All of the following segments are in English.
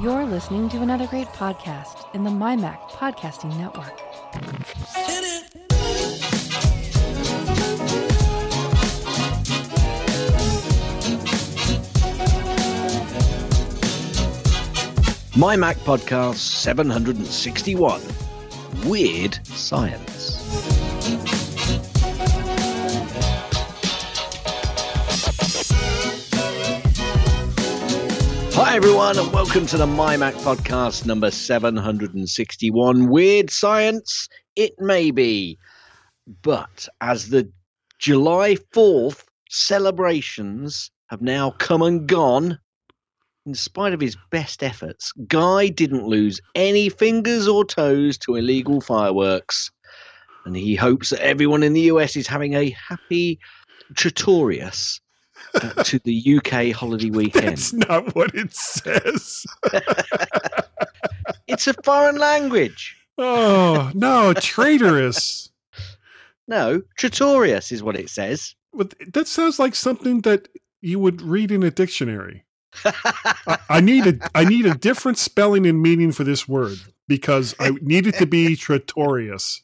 You're listening to another great podcast in the MyMac Podcasting Network. My Mac Podcast 761 Weird Science. Hi, everyone, and welcome to the My Mac Podcast number 761 Weird Science. It may be, but as the July 4th celebrations have now come and gone, in spite of his best efforts, Guy didn't lose any fingers or toes to illegal fireworks. And he hopes that everyone in the US is having a happy Tratorius uh, to the UK holiday weekend. That's not what it says. it's a foreign language. Oh, no, traitorous. No, Tratorius is what it says. But that sounds like something that you would read in a dictionary. I, I need a I need a different spelling and meaning for this word because I need it to be tratorious.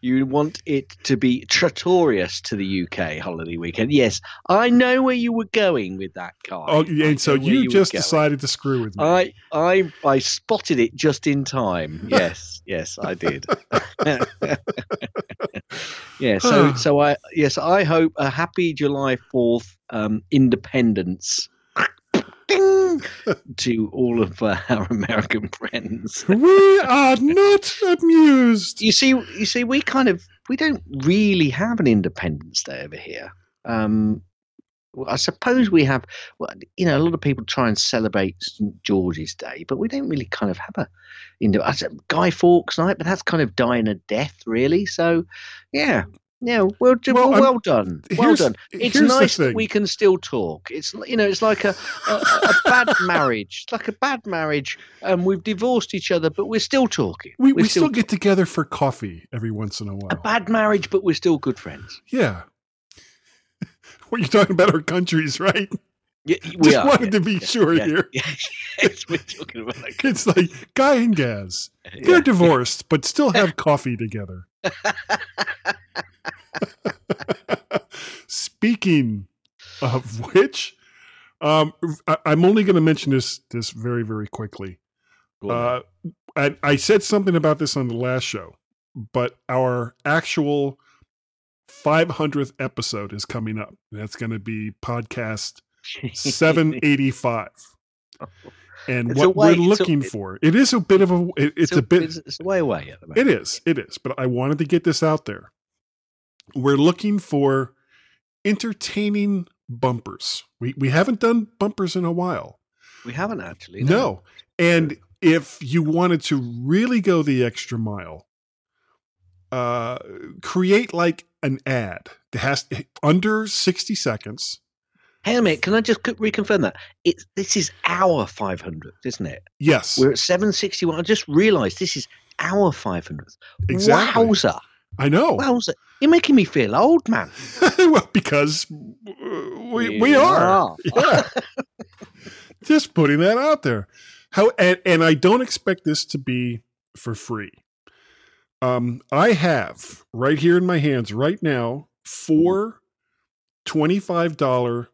You want it to be traitorous to the UK holiday weekend. Yes, I know where you were going with that, Guy. Oh, and so where you, just decided to screw with me. I I I spotted it just in time. Yes, yes, I did. yeah. So so I yes I hope a happy July Fourth um, Independence. To all of uh, our American friends. we are not amused. You see, you see, we kind of we don't really have an Independence Day over here. Um, I suppose we have. Well, you know, a lot of people try and celebrate St George's Day, but we don't really kind of have a, you know, Guy Fawkes Night, but that's kind of dying a death, really. So, yeah. Yeah, well, Well, well, well done, well done. It's nice that we can still talk. It's you know, it's like a a, a bad marriage. It's like a bad marriage, and we've divorced each other, but we're still talking. We, We're we still get together for coffee every once in a while. a bad marriage, but we're still good friends. Yeah. What you're talking about our countries, right? Yeah, we Just are. wanted yeah, to be yeah, sure yeah, here. Yeah, we're talking about that. It's like Guy and Gaz. They're divorced, but still have coffee together. Speaking of which, um, I, I'm only going to mention this this very very quickly. Go on. Uh, I, I said something about this on the last show, but our actual 500th episode is coming up. That's going to be podcast 785. And It's what way- we're it's a- looking for, it is a bit of a, it- it's So a bit, It's, it's way away at the moment. it is, it is. But I wanted to get this out there. We're looking for entertaining bumpers. We we haven't done bumpers in a while. We haven't actually. No. And if you wanted to really go the extra mile, uh, create like an ad that has under 60 seconds. Hang on a minute. Can I just reconfirm that? It's this is our 500th, isn't it? Yes, We're at 761. I just realised this is our 500th. exactly. Wowza. I know. Wowza. You're making me feel old, man. well, because we, we are. Yeah. Just putting that out there. How and, and I don't expect this to be for free. Um, I have right here in my hands right now four $25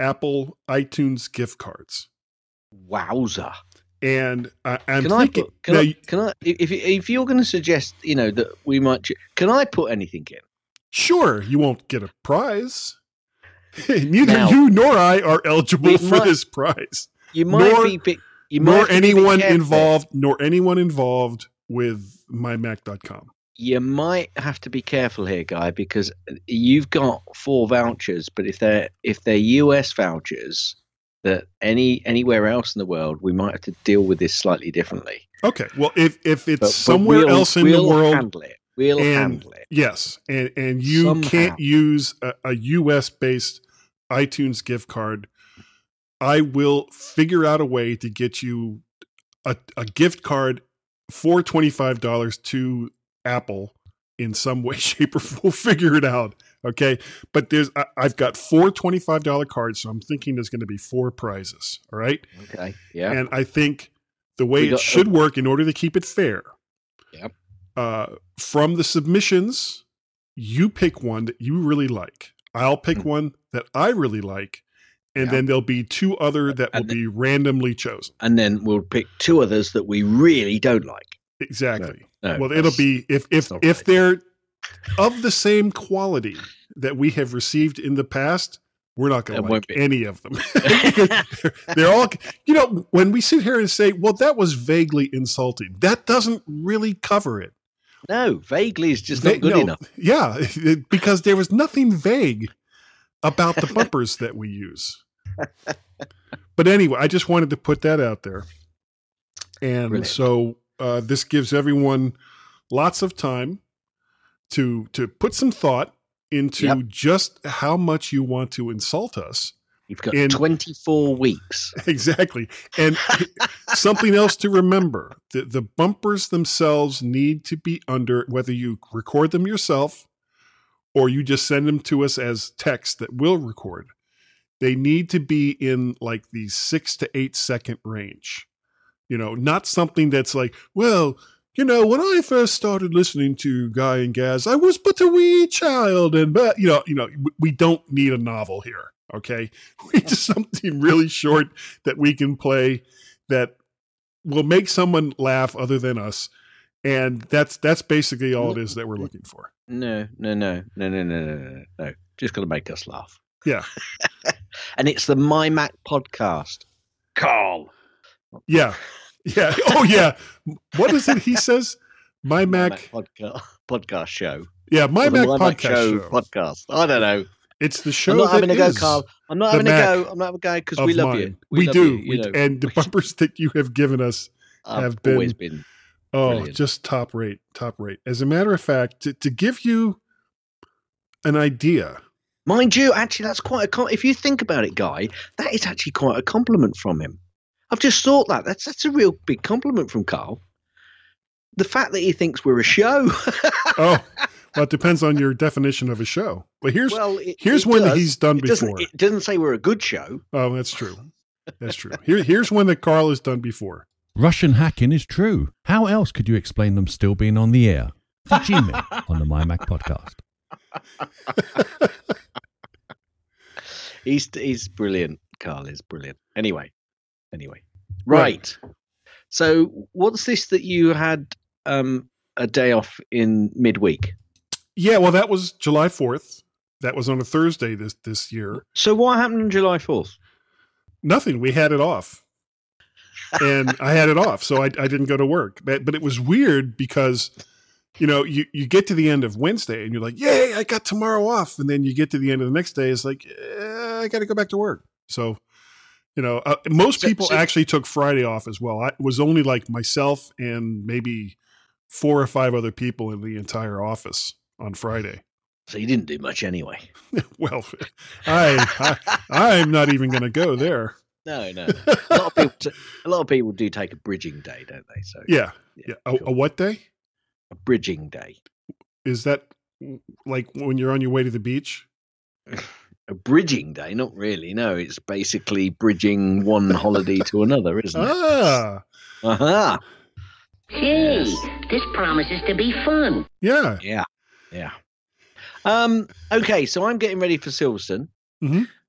Apple iTunes gift cards. Wowza. And uh, I, I'm Can I thinking, put? Can now, I? Can I? If if you're going to suggest, you know, that we might, can I put anything in? sure, you won't get a prize. Neither Now- you nor I are eligible for might- this prize. You might Nor- be. bit- You might nor have to be anyone involved, nor anyone involved with mymac.com. you might have to be careful here, guy, because you've got four vouchers, but if they're if they're US vouchers that any anywhere else in the world, we might have to deal with this slightly differently. Okay, well, if if it's But, but somewhere we'll- else in we'll the world, handle it. We'll and handle it. yes, and and you Somehow. can't use a, a U.S. based iTunes gift card, I will figure out a way to get you a, a gift card for twenty five dollars to Apple in some way, shape, or we'll figure it out. Okay, but there's I, I've got four twenty five dollar cards, so I'm thinking there's going to be four prizes. All right, Okay. Yeah. and I think the way We it should work in order to keep it fair. Yep. Uh, from the submissions, you pick one that you really like. I'll pick Mm. one that I really like, and then there'll be two other that will And be randomly chosen. and then we'll pick two others that we really don't like. Exactly. No, well, it'll be if if if right. they're of the same quality that we have received in the past, we're not going to like any of them. they're, they're all, you know, when we sit here and say, "Well, that was vaguely insulting," that doesn't really cover it. no, vaguely is just Va- not good no, enough. Yeah, because there was nothing vague about the bumpers that we use. But anyway, I just wanted to put that out there. And Brilliant. so uh, this gives everyone lots of time to to put some thought into Yep. just how much you want to insult us. You've got in- 24 weeks. Exactly. And something else to remember the, the bumpers themselves need to be under, whether you record them yourself or you just send them to us as text that we'll record, they need to be in like the six to eight second range. You know, not something that's like, well, you know, when I first started listening to Guy and Gaz, I was but a wee child, and but you know, you know, we don't need a novel here. Okay, we just something really short that we can play that will make someone laugh other than us, and that's that's basically all it is that we're looking for. No, no, no, no, no, no, no, no. Just gonna make us laugh. Yeah, and it's the My Mac podcast, Carl. Yeah, yeah. Oh yeah. What is it? He says, "My Mac." podcast, podcast show. Yeah, my Mac My Mac podcast show. podcast. I don't know. It's the show I'm not having a go, Carl. I'm not having a Mac go. I'm not having a go because we love mine. you. We, love do, you, you We- and the bumpers that you have given us I've have been- always been. Oh, Brilliant. just top rate, top rate. As a matter of fact, to, to give you an idea, Mind you, actually, that's quite a. Com- if you think about it, Guy, that is actually quite a compliment from him. I've just thought that. That's that's a real big compliment from Carl. The fact that he thinks we're a show. oh, well, it depends on your definition of a show. But here's well, it, here's it one that he's done It doesn't, before. it doesn't say we're a good show. oh, that's true. That's true. Here, here's one that Carl has done before. Russian hacking is true. How else could you explain them still being on the air? For G-Men on the My Mac podcast. He's he's brilliant. Carl is brilliant. Anyway, anyway, right. So, what's this that you had um, a day off in midweek? Yeah, well, that was July 4th. That was on a Thursday this this year. So, what happened on July fourth? Nothing. We had it off, and I had it off, so I, I didn't go to work. But but it was weird because you know you you get to the end of Wednesday and you're like, yay, I got tomorrow off, and then you get to the end of the next day, it's like eh, I got to go back to work. So. You know, uh, most people so- actually took Friday off as well. I it was only like myself and maybe four or five other people in the entire office on Friday. So you didn't do much anyway. Well, I, I I'm not even going to go there. No, no. no. A lot of people, t- a lot of people do take a bridging day, don't they? So Yeah, yeah. A, cool. a what day a bridging day. is that? Like when you're on your way to the beach? A bridging day? Not really. No, it's basically bridging one holiday to another, isn't it? Ah, Aha. Hey, Yes. this promises to be fun. yeah. Yeah, yeah. Um. Okay, so I'm getting ready for Silverstone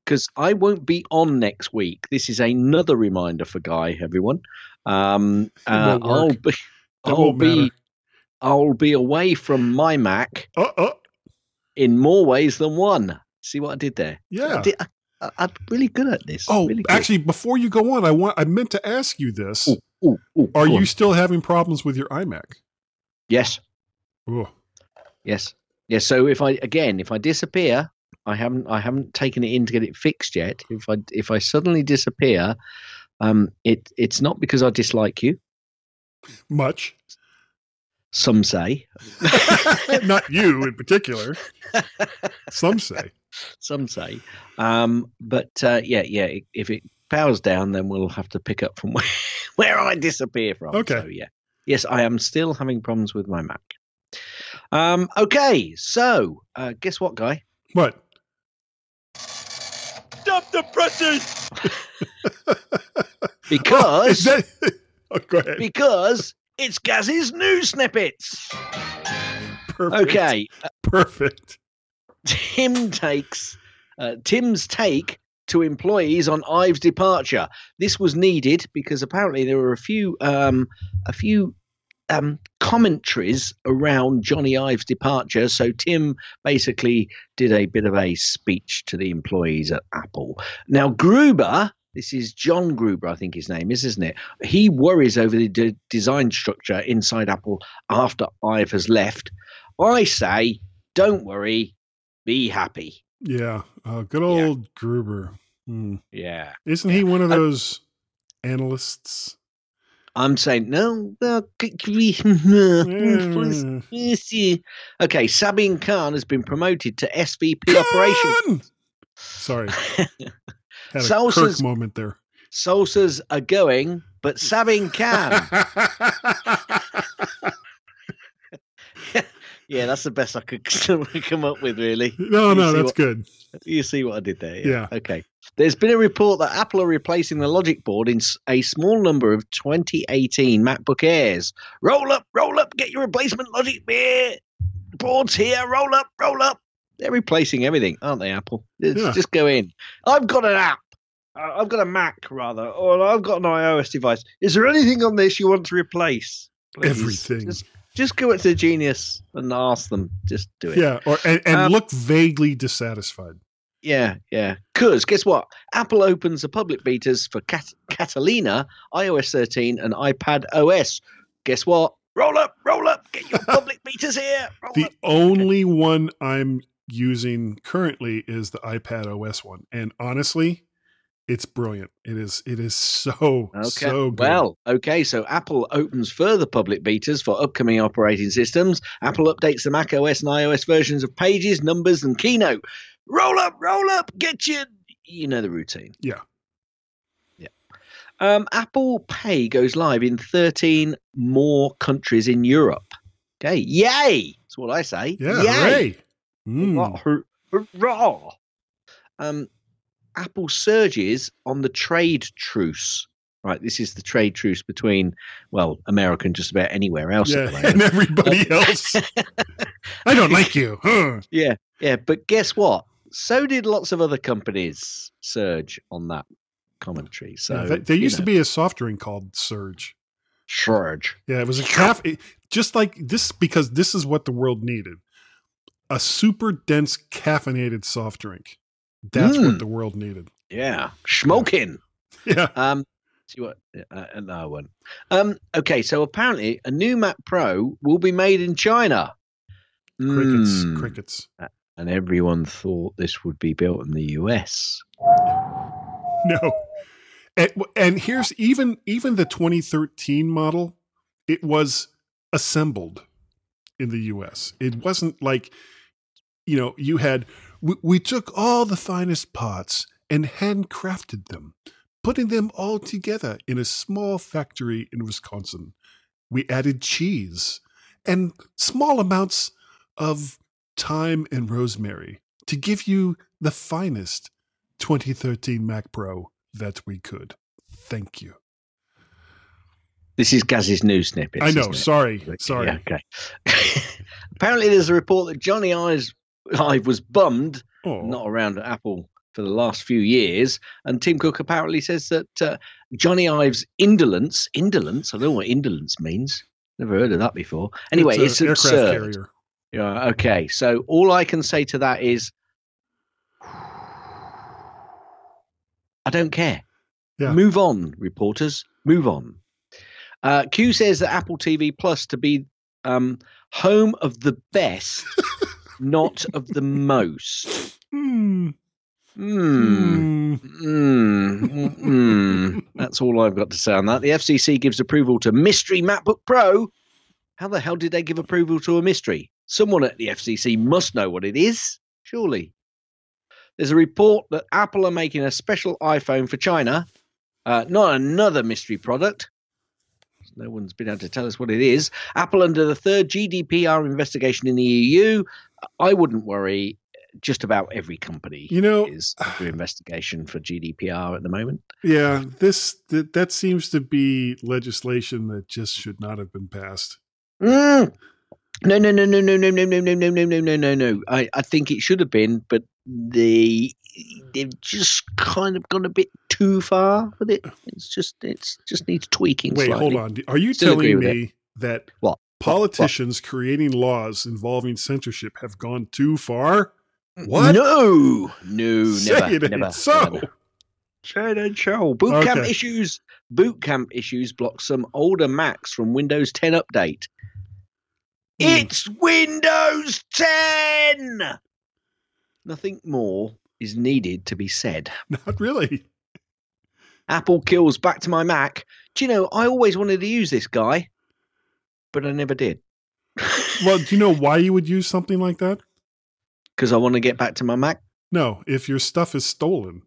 because I won't be on next week. This is another reminder for Guy, everyone. Um. Uh. I'll be. I'll be. matter. I'll be away from my Mac Oh, oh, in more ways than one. See what I did there? yeah. I did, I, I'm really good at this. Oh, really actually, before you go on, I want I meant to ask you this: Ooh, ooh, ooh, Are you on. still having problems with your iMac? Yes. Oh, Yes. Yes. So if I again, if I disappear, I haven't I haven't taken it in to get it fixed yet. If I if I suddenly disappear, um, it it's not because I dislike you. much. Some say. Not you in particular. Some say. Some say. Um, but uh, yeah, yeah. If it powers down, then we'll have to pick up from where, where I disappear from. Okay. So yeah. Yes, I am still having problems with my Mac. Um, okay, so uh, guess what, guy? What? Stop the presses! Oh, Because is that Oh, go ahead. because it's Gaz's news snippets. Perfect. Okay, Perfect. Tim takes uh, Tim's take to employees on Ives' departure. This was needed because apparently there were a few um, a few um, commentaries around Johnny Ives' departure. So Tim basically did a bit of a speech to the employees at Apple. Now Gruber. This is John Gruber, I think his name is, isn't it? He worries over the de- design structure inside Apple after Ive has left. I say, don't worry, be happy. Yeah. Uh, good old Gruber. Hmm. Yeah. Isn't he one of those analysts? I'm saying no. uh, c- c- Mm. Yes, yeah. Okay, Sabih Khan has been promoted to SVP operations. Khan! Sorry. Had a Salsa's- Kirk moment there. Salsas are going, but Sabih Khan. Yeah, that's the best I could come up with, really. no, You no, that's what- good. You see what I did there? Yeah. Okay. There's been a report that Apple are replacing the Logic board in a small number of 2018 MacBook Airs. Roll up, roll up, get your replacement Logic. Boards here, roll up, roll up. They're replacing everything, aren't they, Apple? Yeah. Just go in. I've got an app. Uh, I've got a Mac, rather, or I've got an iOS device. Is there anything on this you want to replace? Please. Everything. Just, just go up to the Genius and ask them. Just do it. Yeah, or and, and Um, look vaguely dissatisfied. Yeah, yeah. Because guess what? Apple opens the public betas for Cat- Catalina, iOS 13, and iPad OS. Guess what? Roll up, roll up. Get your public betas here. The up. only one I'm using currently is the iPad OS one, and honestly, it's brilliant. It is. It is so Okay. so good. well, okay. So Apple opens further public betas for upcoming operating systems. Apple updates the Mac OS and iOS versions of Pages, Numbers, and Keynote. Roll up, roll up. Get your, you know the routine. Yeah. Yeah. Um, Apple Pay goes live in 13 more countries in Europe. Okay. Yay! That's what I say. yeah, Yay! Mm. Hurrah! Um, Apple surges on the trade truce. Right, this is the trade truce between, well, America and just about anywhere else. Yeah, and everybody um, else. I don't like you. Huh. yeah, yeah. But guess what? So did lots of other companies surge on that commentary. So Yeah, th- there used to be a soft drink called Surge. surge. Yeah, it was a caf- it- just like this because this is what the world needed. A super dense caffeinated soft drink. That's Mm. what the world needed. Yeah, smoking. Yeah. Um, see what? Uh, no, I won't. Um, okay, so apparently a new Mac Pro will be made in China. Crickets. Mm. Crickets. And everyone thought this would be built in the US. No. And, and here's even even the 2013 model, it was assembled in the US. It wasn't like you know, you had we, we took all the finest parts and handcrafted them, putting them all together in a small factory in Wisconsin. We added cheese and small amounts of thyme and rosemary to give you the finest 2013 Mac Pro that we could. Thank you. This is Gaz's news snippet. I know. Sorry. Sorry. Yeah, okay. apparently, there's a report that Johnny Ives, Ive was bummed Oh, not around at Apple for the last few years. And Tim Cook apparently says that uh, Johnny Ives' indolence, indolence, I don't know what indolence means. Never heard of that before. Anyway, it's, aircraft absurd. carrier. Yeah. Okay. So all I can say to that is, I don't care. Yeah. Move on, reporters. Move on. Uh, Cue says that Apple TV Plus to be um, home of the best, not of the most. Hmm. Hmm. Hmm. Mm, mm. That's all I've got to say on that. The FCC gives approval to Mystery MacBook Pro. How the hell did they give approval to a mystery? Someone at the FCC must know what it is, surely. There's a report that Apple are making a special iPhone for China, uh, not another mystery product. No one's been able to tell us what it is. Apple under the third GDPR investigation in the EU. I wouldn't worry. just about every company You know- is under investigation for GDPR at the moment. Yeah, this that, that seems to be legislation that just should not have been passed. Mm. No, no, no, no, no, no, no, no, no, no, no, no, no, no, no. I, I think it should have been, but they they've just kind of gone a bit too far with it. It's just it's just needs tweaking. Wait, slightly. hold on. Are you Still telling me that What? Politicians creating laws involving censorship have gone too far? What? No, no, Say never, it never. so. never. Ain't so. Boot camp issues. Boot camp issues block some older Macs from Windows 10 update. Hmm. It's Windows 10. Nothing more is needed to be said. Not really. Apple kills back to my Mac. Do you know, I always wanted to use this guy, but I never did. Well, do you know why you would use something like that? Because I want to get back to my Mac. No, if your stuff is stolen.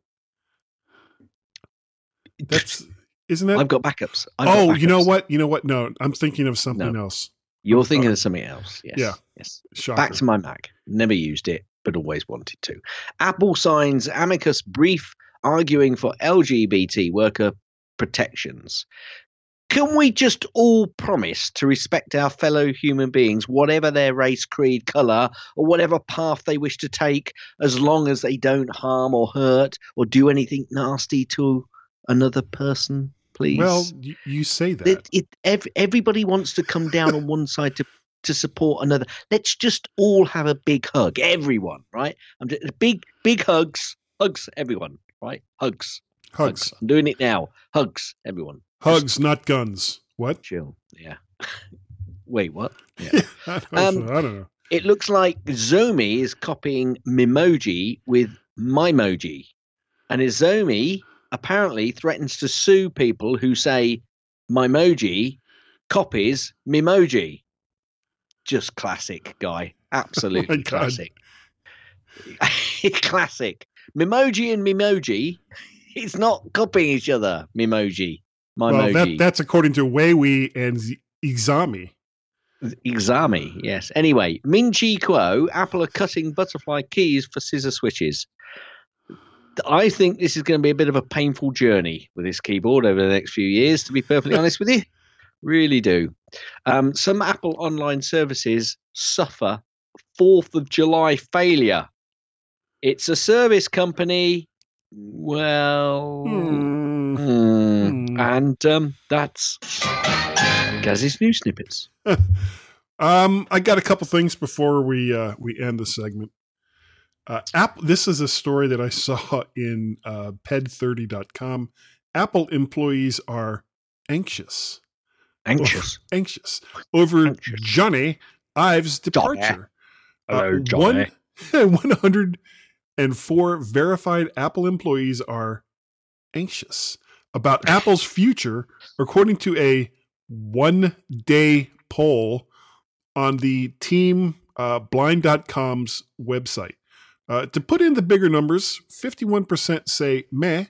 That's isn't it? I've got backups. I've got Oh, you know what? You know what? No, I'm thinking of something else. You're uh, thinking of something else. Yes. Yeah. Yes. Shocker. Back to my Mac. Never used it, but always wanted to. Apple signs amicus brief arguing for LGBT worker protections. Can we just all promise to respect our fellow human beings, whatever their race, creed, colour, or whatever path they wish to take, as long as they don't harm or hurt or do anything nasty to another person, please? Well, you, you say that. it, it ev- everybody wants to come down on one side to to support another. Let's just all have a big hug, everyone, right? I'm just, big big hugs, hugs, everyone, right? Hugs, Hugs. I'm doing it now. Hugs, everyone. Hugs, not guns. What? Chill. Yeah. Wait, what? I, don't, Um, I don't know. It looks like Xiaomi is copying Mimoji with Mimoji. And Xiaomi apparently threatens to sue people who say Mimoji copies Mimoji. Just classic guy. Absolutely God. classic. classic. Mimoji and Mimoji, it's not copying each other. Mimoji. Well, Mimoji. that, that's according to Weiwei and Izami. Exami, yes. Anyway, Ming Chi Kuo, Apple are cutting butterfly keys for scissor switches. I think this is going to be a bit of a painful journey with this keyboard over the next few years, to be perfectly honest with you. Really do. Um, some Apple online services suffer 4th of July failure. It's a service company. Well, hmm. Hmm. Hmm. and um, that's Gazzy's new snippets. um, I got a couple things before we uh, we end the segment. Uh, this is a story that I saw in uh, ped30.com. Apple employees are anxious. Anxious. Over, anxious. Over anxious. Johnny Ives' departure. Uh, Johnny. Hello, Johnny. One, 100 and four verified Apple employees are anxious about Apple's future, according to a one day poll on the team uh, blind.com's website. Uh, to put in the bigger numbers, 51% say meh,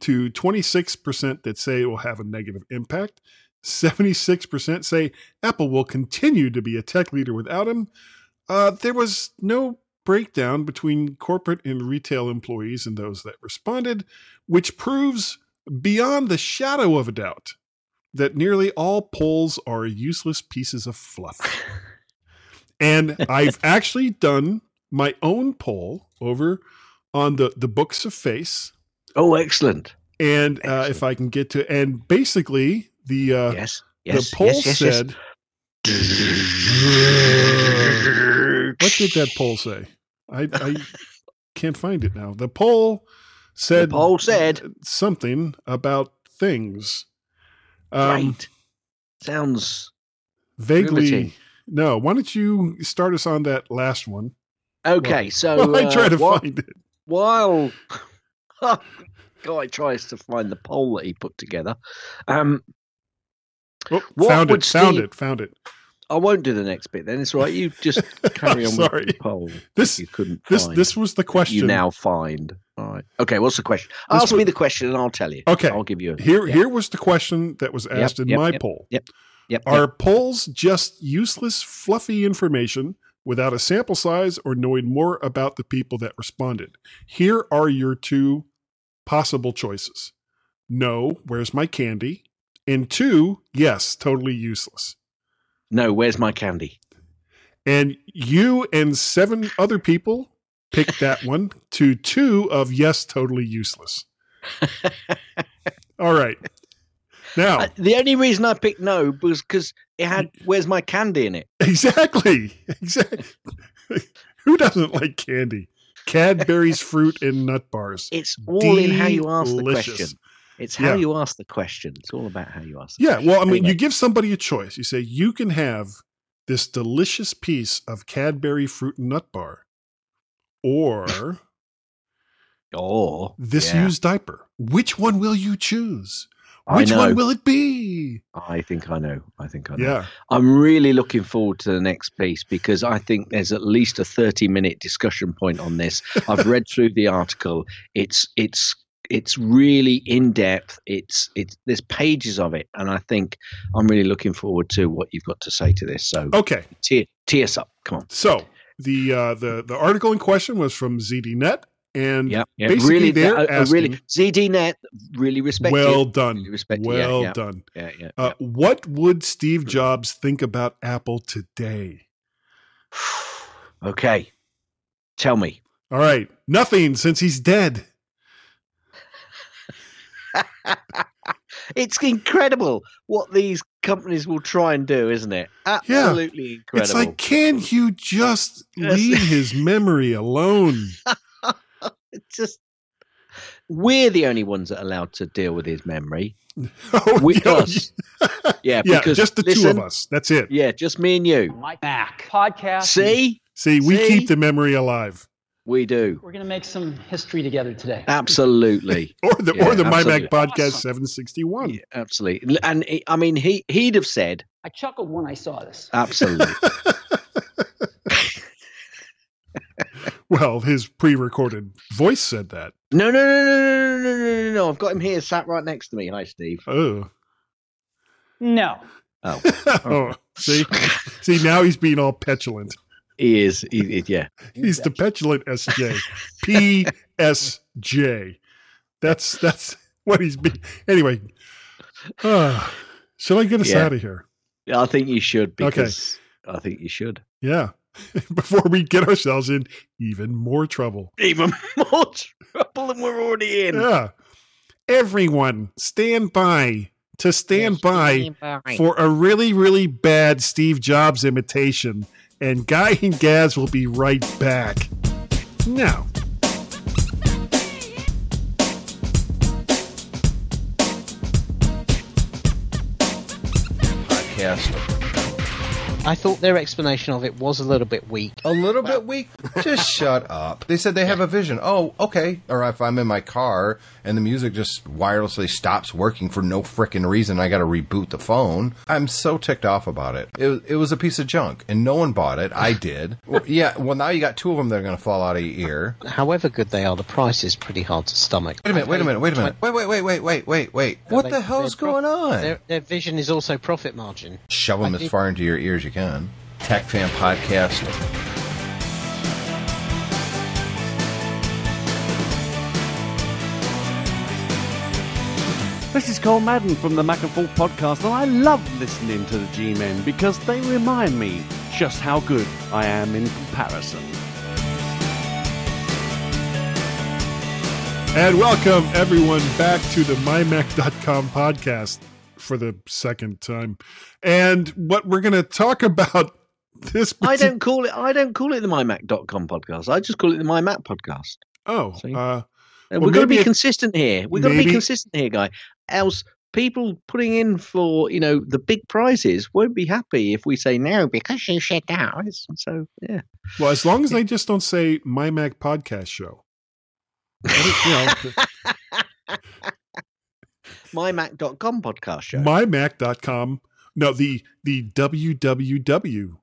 to 26% that say it will have a negative impact. 76% say Apple will continue to be a tech leader without him. Uh, there was no breakdown between corporate and retail employees and those that responded, which proves beyond the shadow of a doubt that nearly all polls are useless pieces of fluff. and I've actually done my own poll over on the, the books of face. Oh, excellent. And uh, Excellent. if I can get to, and basically the uh, yes. Yes. the poll yes, yes, said, what did that poll say? I, I can't find it now. The poll said The poll said- something about things. Um, Great. Sounds vaguely. riveting. No, why don't you start us on that last one? okay. so While I try uh, to whi- find it. while guy tries to find the poll that he put together, um, Oh, What found it. would Found it. Found it. I won't do the next bit. Then it's right. You just carry on Sorry. with the poll. This you couldn't this find. this was the question. you now find. All right. Okay. What's the question? This Ask me the question and I'll tell you. Okay. I'll give you. A, Here yeah. here was the question that was asked in yep, my yep, poll. Yep. Yep. Are yep. polls just useless, fluffy information without a sample size or knowing more about the people that responded. Here are your two possible choices. No, where's my candy? And two, yes, totally useless. No, where's my candy? And you and seven other people picked that one to two of yes, totally useless. All right. Now, Uh, the only reason I picked no was because it had "Where's my candy" in it. exactly. Exactly. Who doesn't like candy? Cadbury's fruit and nut bars. It's all in how you ask the Delicious. question. It's how Yeah. you ask the question. It's all about how you ask. The Yeah, question. well, I mean, Anyway, you give somebody a choice. You say you can have this delicious piece of Cadbury fruit and nut bar, or or this yeah, used diaper. Which one will you choose? Which one will it be? I think I know. I think I know. Yeah, I'm really looking forward to the next piece because I think there's at least a 30 minute discussion point on this. I've read through the article. It's it's it's really in depth. It's it's there's pages of it, and I think I'm really looking forward to what you've got to say to this. So okay. tee, tee us up. Come on. So the uh, the the article in question was from ZDNet, and Yeah, yeah. basically really, they're I- I really ZDNet. Really respect well done, Really respect well Yeah, yeah. done. Yeah, yeah. Uh, What would Steve Jobs think about Apple today? Okay, tell me. All right, nothing since he's dead. It's incredible what these companies will try and do, isn't it? Absolutely incredible. It's like, can you just leave his memory alone? It's just we're the only ones that are allowed to deal with his memory. Oh, We yeah, us. Yeah, yeah, because just the two of us. That's it. Yeah, just me and you. My Mac podcast. See, See, we See? keep the memory alive, we do. We're going to make some history together today. Absolutely. or the yeah, or the absolutely. My Mac podcast awesome. 761. Yeah, absolutely. And I mean he he'd have said I chuckled when I saw this. Absolutely. well, his pre-recorded voice said that. No, no, no, no, no, no, no, no. I've got him here sat right next to me. Hi, Steve. Oh. No. Oh. oh. See? See, now he's being all petulant he is. He, he- yeah. He's the petulant SJ. PSJ. That's that's what he's being. Anyway, uh, shall I get us Yeah. out of here? Yeah, I think you should Okay. because I think you should. Yeah. Before we get ourselves in even more trouble. Even more trouble than we're already in. Yeah. Everyone, stand by to stand by for a really, really bad Steve Jobs imitation. And Guy and Gaz will be right back. Now. podcast. I thought their explanation of it was a little bit weak. A little bit weak. Just shut up. They said they have a vision. Oh, okay. Or if I'm in my car and the music just wirelessly stops working for no frickin' reason, I got to reboot the phone. I'm so ticked off about it. it. It was a piece of junk, and no one bought it. I did. Well, yeah. Well, now you got two of them that are going to fall out of your ear. However good they are, the price is pretty hard to stomach. Wait a minute. Wait a minute. Wait a minute. Wait. Wait. Wait. Wait. Wait. Wait. Wait. What They- the hell's their prof- going on? Their, their vision is also profit margin. Shove them I as think- far into your ears you can. Tech Fan Podcast. This is Cole Madden from the Mac and Forth podcast, and I love listening to the G-Men because they remind me just how good I am in comparison. And welcome everyone back to the mymac.com podcast for the second time. And what we're going to talk about this I don't call it. I don't call it the mymac.com podcast. I just call it the mymac podcast. Oh, uh, And Well, we're going to be consistent here. We're going to be consistent here, guy. Else, people putting in for you know the big prizes won't be happy if we say no because you said that. It's- So yeah, well, as long as they just don't say my Mac podcast show. You know, mymac.com podcast show. mymac.com. No, the the www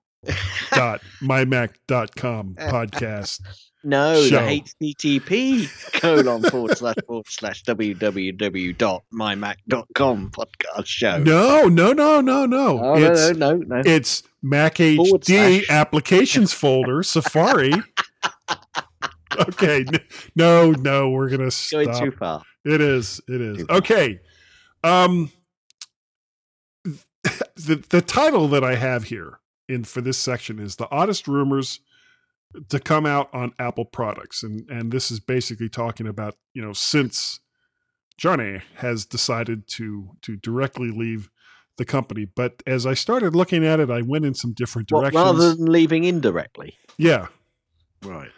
dot mymac.com uh, podcast. No, show. the HTTP colon forward slash forward slash www www.mymac.com podcast show. No, no, no, no, no. Oh, it's, no, no, no. It's Mac Forward HD slash. applications folder, Safari. okay. No, no, we're going to Going stop. too far. It is. It is. Okay. Um the the title that I have here in for this section is the oddest rumors to come out on Apple products. And and this is basically talking about, you know, since Johnny has decided to to directly leave the company. But as I started looking at it, I went in some different What, directions. rather than leaving indirectly. yeah. Right.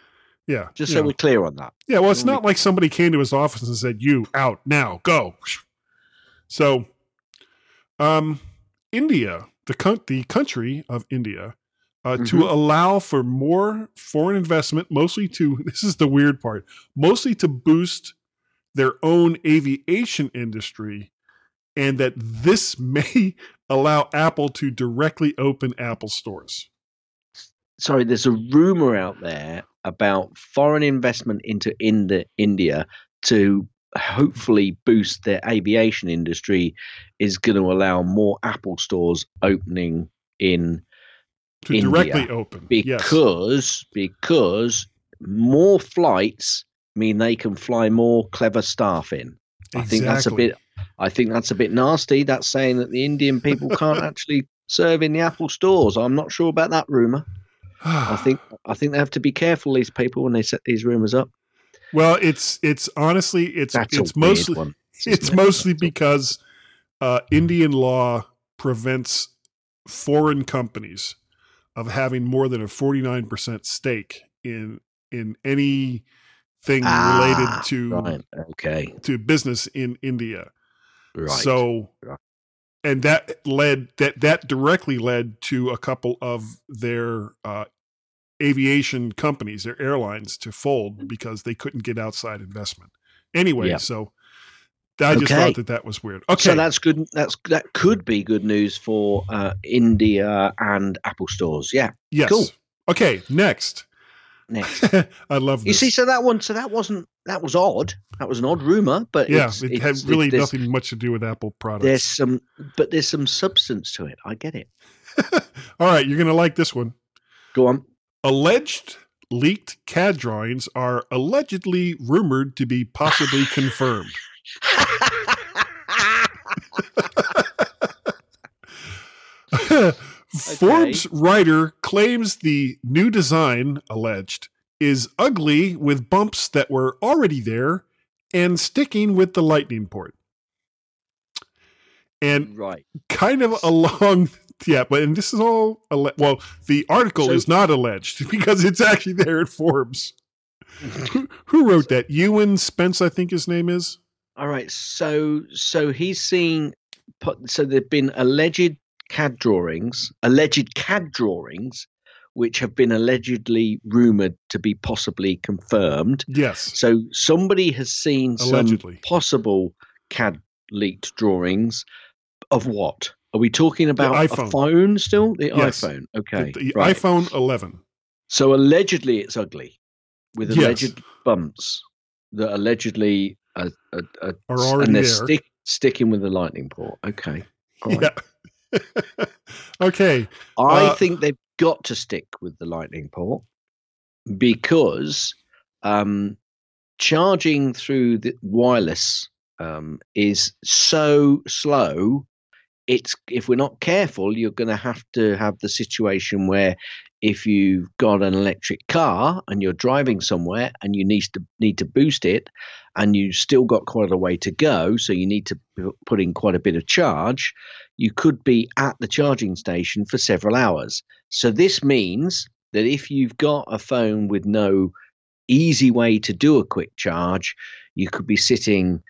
Yeah. Just so know. we're clear on that. Yeah, well, it's not like somebody came to his office and said, "You out now, go." So, um, India, the the country of India, uh, to Mhm. allow for more foreign investment, mostly to this is the weird part, mostly to boost their own aviation industry, and that this may allow Apple to directly open Apple stores. Sorry, there's a rumor out there about foreign investment into Ind- India to hopefully boost their aviation industry is going to allow more Apple stores opening in To India. directly open, yes. because because more flights mean they can fly more clever staff in. I think that's a bit. I think that's a bit nasty. That's saying that the Indian people can't actually serve in the Apple stores. I'm not sure about that rumor. I think I think they have to be careful these people when they set these rumors up. Well, it's it's honestly it's That's it's mostly one. it's it? mostly because uh, Indian law prevents foreign companies of having more than a forty nine percent stake in in anything Ah, related to right. Okay. to business in India. Right. So, Right. and that led that that directly led to a couple of their uh, aviation companies, their airlines, to fold because they couldn't get outside investment. Anyway, Yeah. so I just Okay. thought that that was weird. Okay, So that's good. That's that could be good news for uh, India and Apple stores. Yeah. yes. cool. Okay, next. Next. I love You see, so that one, so that wasn't that was odd. That was an odd rumor, but yeah, it's, it it's, had really there's, nothing much to do with Apple products. There's some, but there's some substance to it. I get it. All right, you're gonna like this one. Go on. Alleged leaked CAD drawings are allegedly rumored to be possibly confirmed. Forbes writer claims the new design, alleged, is ugly with bumps that were already there and sticking with the lightning port. And right. kind of along, yeah, but and this is all, alle- well, the article So- is not alleged because it's actually there at Forbes. who, who wrote that? Ewan Spence, I think his name is. All right. So, so he's seen. So there've been alleged CAD drawings, alleged CAD drawings, which have been allegedly rumored to be possibly confirmed. Yes, So somebody has seen Allegedly. some possible CAD leaked drawings of what? Are we talking about a iPhone. phone still? The Yes. iPhone. Okay. the, the right. iPhone 11. So allegedly it's ugly with Yes. alleged bumps that allegedly are, are, are, Are already and they're stick, sticking with the lightning port. Okay. Right. Yeah. okay. I Uh, think they've got to stick with the lightning port because um, charging through the wireless um, is so slow. It's if we're not careful, you're going to have to have the situation where if you've got an electric car and you're driving somewhere and you need to need to boost it, and you've still got quite a way to go, so you need to put in quite a bit of charge. You could be at the charging station for several hours. So this means that if you've got a phone with no easy way to do a quick charge, you could be sitting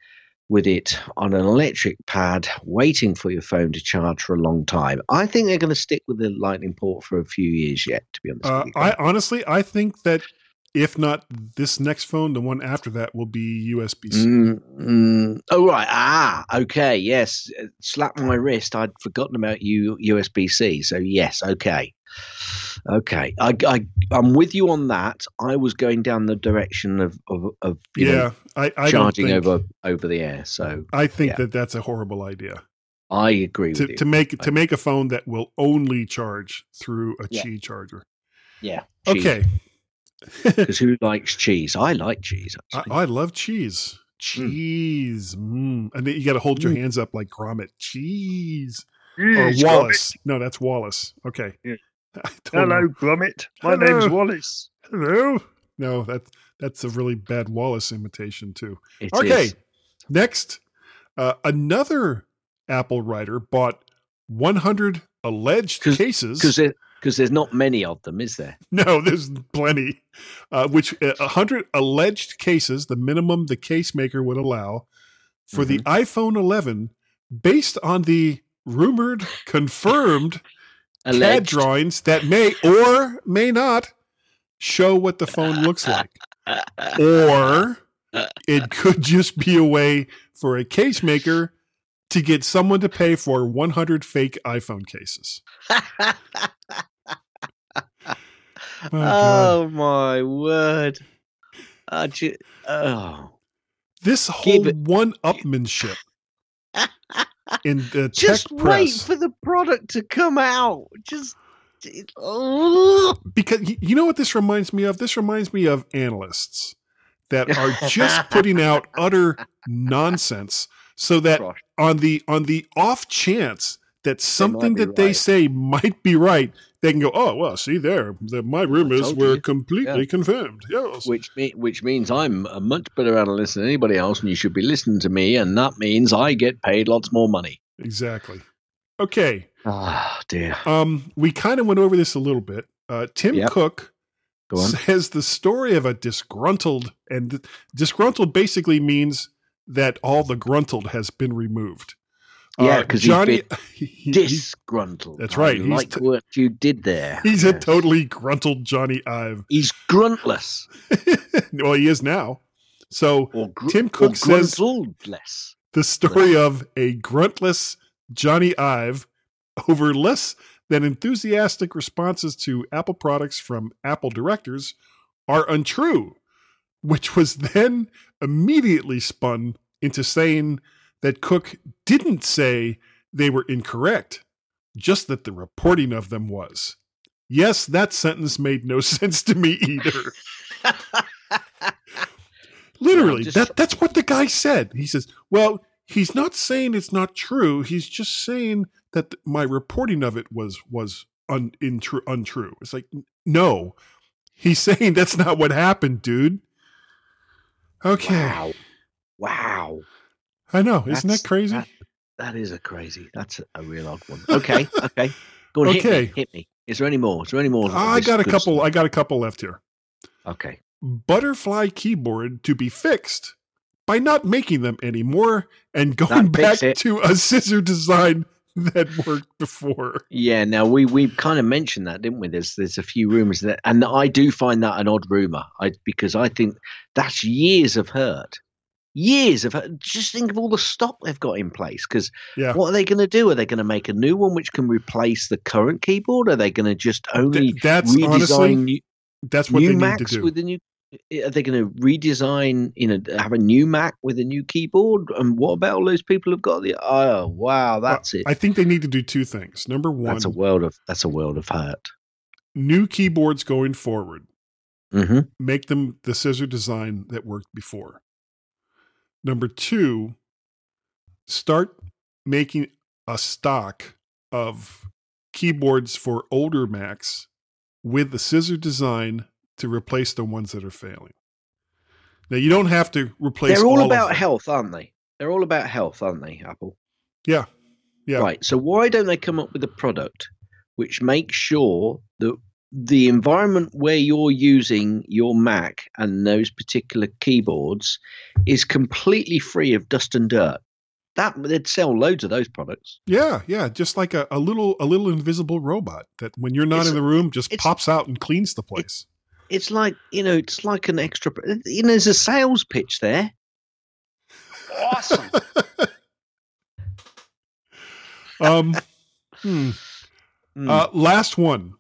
with it on an electric pad waiting for your phone to charge for a long time. I think they're going to stick with the lightning port for a few years yet, to be honest Uh, with you. I honestly, I think that if not this next phone, the one after that will be USB C. Mm, mm. Oh right, ah, okay, yes. Slap my wrist. I'd forgotten about you USB C. So yes, okay. Okay, I, I I'm with you on that. I was going down the direction of of, of you yeah, know, I, I charging think, over over the air. So I think yeah. that that's a horrible idea I agree to, with you. to make I- to make a phone that will only charge through a Yeah. Qi charger. yeah. Okay, Because who likes cheese? I like cheese. I, I love cheese. Cheese, mm. and then you got to hold your hands up like Gromit. Cheese or Wallace? No, that's Wallace. Okay. Yeah. I don't know. Gromit. My name's Wallace. Hello. No, that that's a really bad Wallace imitation too. It okay. is. Next, uh, another Apple writer bought 100 alleged cases. because because there's not many of them, is there? No, there's plenty. Uh, which uh, 100 alleged cases, the minimum the case maker would allow for the Mm-hmm. iPhone 11, based on the rumored, confirmed CAD drawings that may or may not show what the phone looks like. Or it could just be a way for a case maker to get someone to pay for 100 fake iPhone cases. Oh, oh my word! Uh, ju- oh, This whole one upmanship in the just wait press. for the product to come out. Just oh. because you know what this reminds me of? This reminds me of analysts that are just putting out utter nonsense so that on the on the off chance that something be that they right. say might be right, they can go, "Oh, well, see there, the, my rumors were you." completely Yeah. confirmed." Yes. which me- which means I'm a much better analyst than anybody else, and you should be listening to me, and that means I get paid lots more money. Exactly. Okay. Ah, dear. Um, we kind of went over this a little bit. Uh, Tim Yep. Cook Go on. says the story of a disgruntled, and disgruntled basically means that all the gruntled has been removed. Yeah, uh, because he's Johnny, he's, Disgruntled. That's right, he's like t- what you did there. he's a totally gruntled Jony Ive. He's gruntless. well, he is now. So gr- Tim Cook says the story of a gruntless Jony Ive over less than enthusiastic responses to Apple products from Apple directors are untrue, which was then immediately spun into saying that Cook didn't say they were incorrect, just that the reporting of them was. Yes, that sentence made no sense to me either. Literally, just- that that's what the guy said. He says, "Well, he's not saying it's not true. He's just saying that th- my reporting of it was was un, intru- untrue." It's like, no, he's saying that's not what happened, dude. Okay, Wow. Wow. I know, isn't that crazy? that- that is a crazy. That's a, real odd one. Okay. Okay. Go on. Hit Okay. me. Hit me. Is there any more? Is there any more? I got a couple. stuff? I got a couple left here. Okay. Butterfly keyboard to be fixed by not making them anymore and going back it. to a scissor design that worked before. Yeah. Now we we kind of mentioned that, didn't we? There's there's a few rumors that, and I do find that an odd rumor. I because I think that's years of hurt. Years of. Just think of all the stock they've got in place. Because Yeah. what are they going to do? Are they going to make a new one which can replace the current keyboard? Are they going to just only Th- that's redesign honestly new, that's what new they need Macs to do. with the new? Are they going to redesign? You know, have a new Mac with a new keyboard? And what about all those people who've got the? Oh wow, that's it. I think they need to do two things. Number one, That's a world of that's a world of hurt. new keyboards going forward. Mm-hmm. Make them the scissor design that worked before. Number two, start making a stock of keyboards for older Macs with the scissor design to replace the ones that are failing. Now you don't have to replace. They're all, of about health, aren't they? They're all about health, aren't they? Apple. Yeah, yeah. Right. So why don't they come up with a product which makes sure that the environment where you're using your Mac and those particular keyboards is completely free of dust and dirt? That they'd sell loads of those products. Yeah, yeah, just like a, a little a little invisible robot that when you're not It's- in the room just pops out and cleans the place. It's like you know, it's like an extra. You know, there's a sales pitch there. Awesome. Um, hmm. Hmm. uh, last one.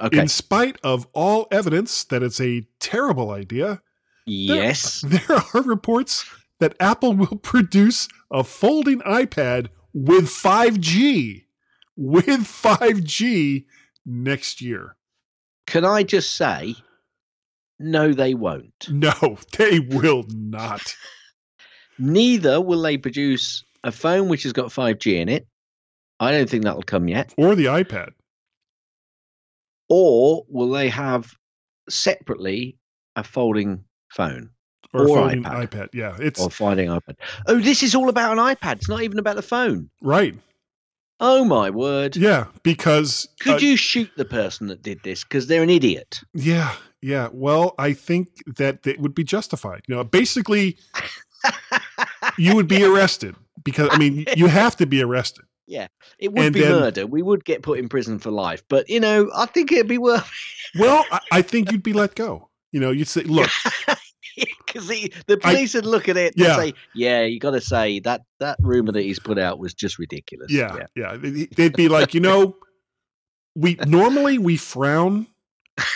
Okay. In spite of all evidence that it's a terrible idea, yes. there are reports that Apple will produce a folding iPad with 5G. With 5G next year. Can I just say, no, they won't. No, they will not. Neither will they produce a phone which has got 5G in it. I don't think that'll come yet. Or the iPad. Or will they have separately a folding phone? Or, a Or folding iPad. iPad. Yeah, it's Or finding iPad. Oh, this is all about an iPad. It's not even about the phone. right. Oh my word! Yeah, because Could uh, you shoot the person that did this because they're an idiot? Yeah, yeah. Well, I think that it would be justified. You know, basically, you would be arrested because I mean, you have to be arrested. Yeah, it would And be then- murder. We would get put in prison for life, but you know, I think it'd be worth Well, I, I think you'd be let go. You know, you'd say, "Look, because the, the I- police would look at it and Yeah. say, "Yeah, you got to say that that rumor that he's put out was just ridiculous." yeah, yeah." They'd they'd be like, you know, we normally we frown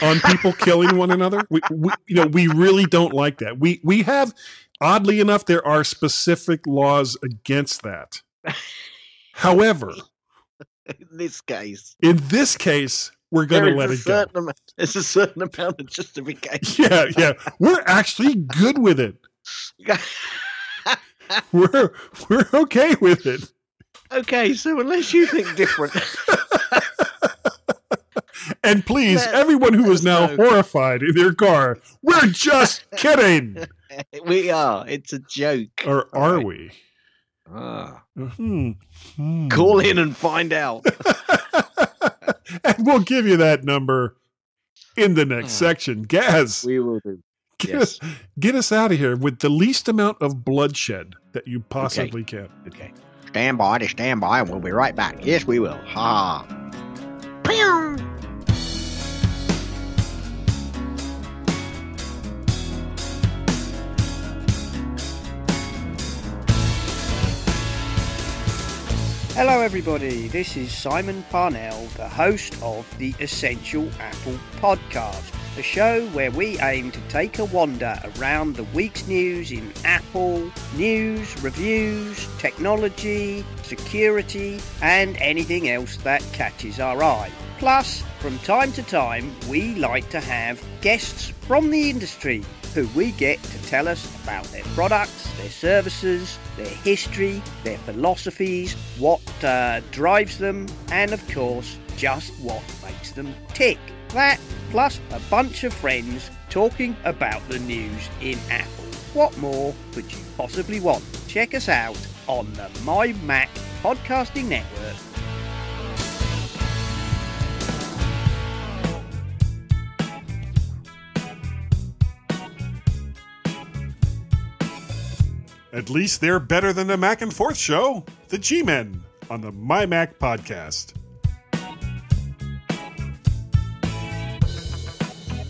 on people killing one another. We, we, you know, we really don't like that. We we have, oddly enough, there are specific laws against that. However, In this case, in this case, we're going to let it go. amount. There's a certain amount of justification. Yeah, yeah. We're actually good with it. We're we're okay with it. okay, so unless you think different, And please, everyone who is now horrified in their car, we're just kidding. we are. It's a joke. Or are Right. we? Ah. Hmm. Hmm. Call in and find out. and we'll give you that number in the next Ah. section. Gaz, We will do. get, Yes. us, get us out of here with the least amount of bloodshed that you possibly can. Okay. Stand by to stand by, and we'll be right back. Yes, we will. Ha. Pew! Hello, everybody. This is Simon Parnell, the host of the Essential Apple Podcast, a show where we aim to take a wander around the week's news in Apple, news, reviews, technology, security, and anything else that catches our eye. Plus, from time to time, we like to have guests from the industry who we get to tell us about their products, their services, their history, their philosophies, what uh, drives them, and of course, just what makes them tick. That, plus a bunch of friends talking about the news in Apple. What more could you possibly want? Check us out on the My Mac Podcasting Network At least they're better than the Mac and Forth show, the G Men, on the My Mac podcast.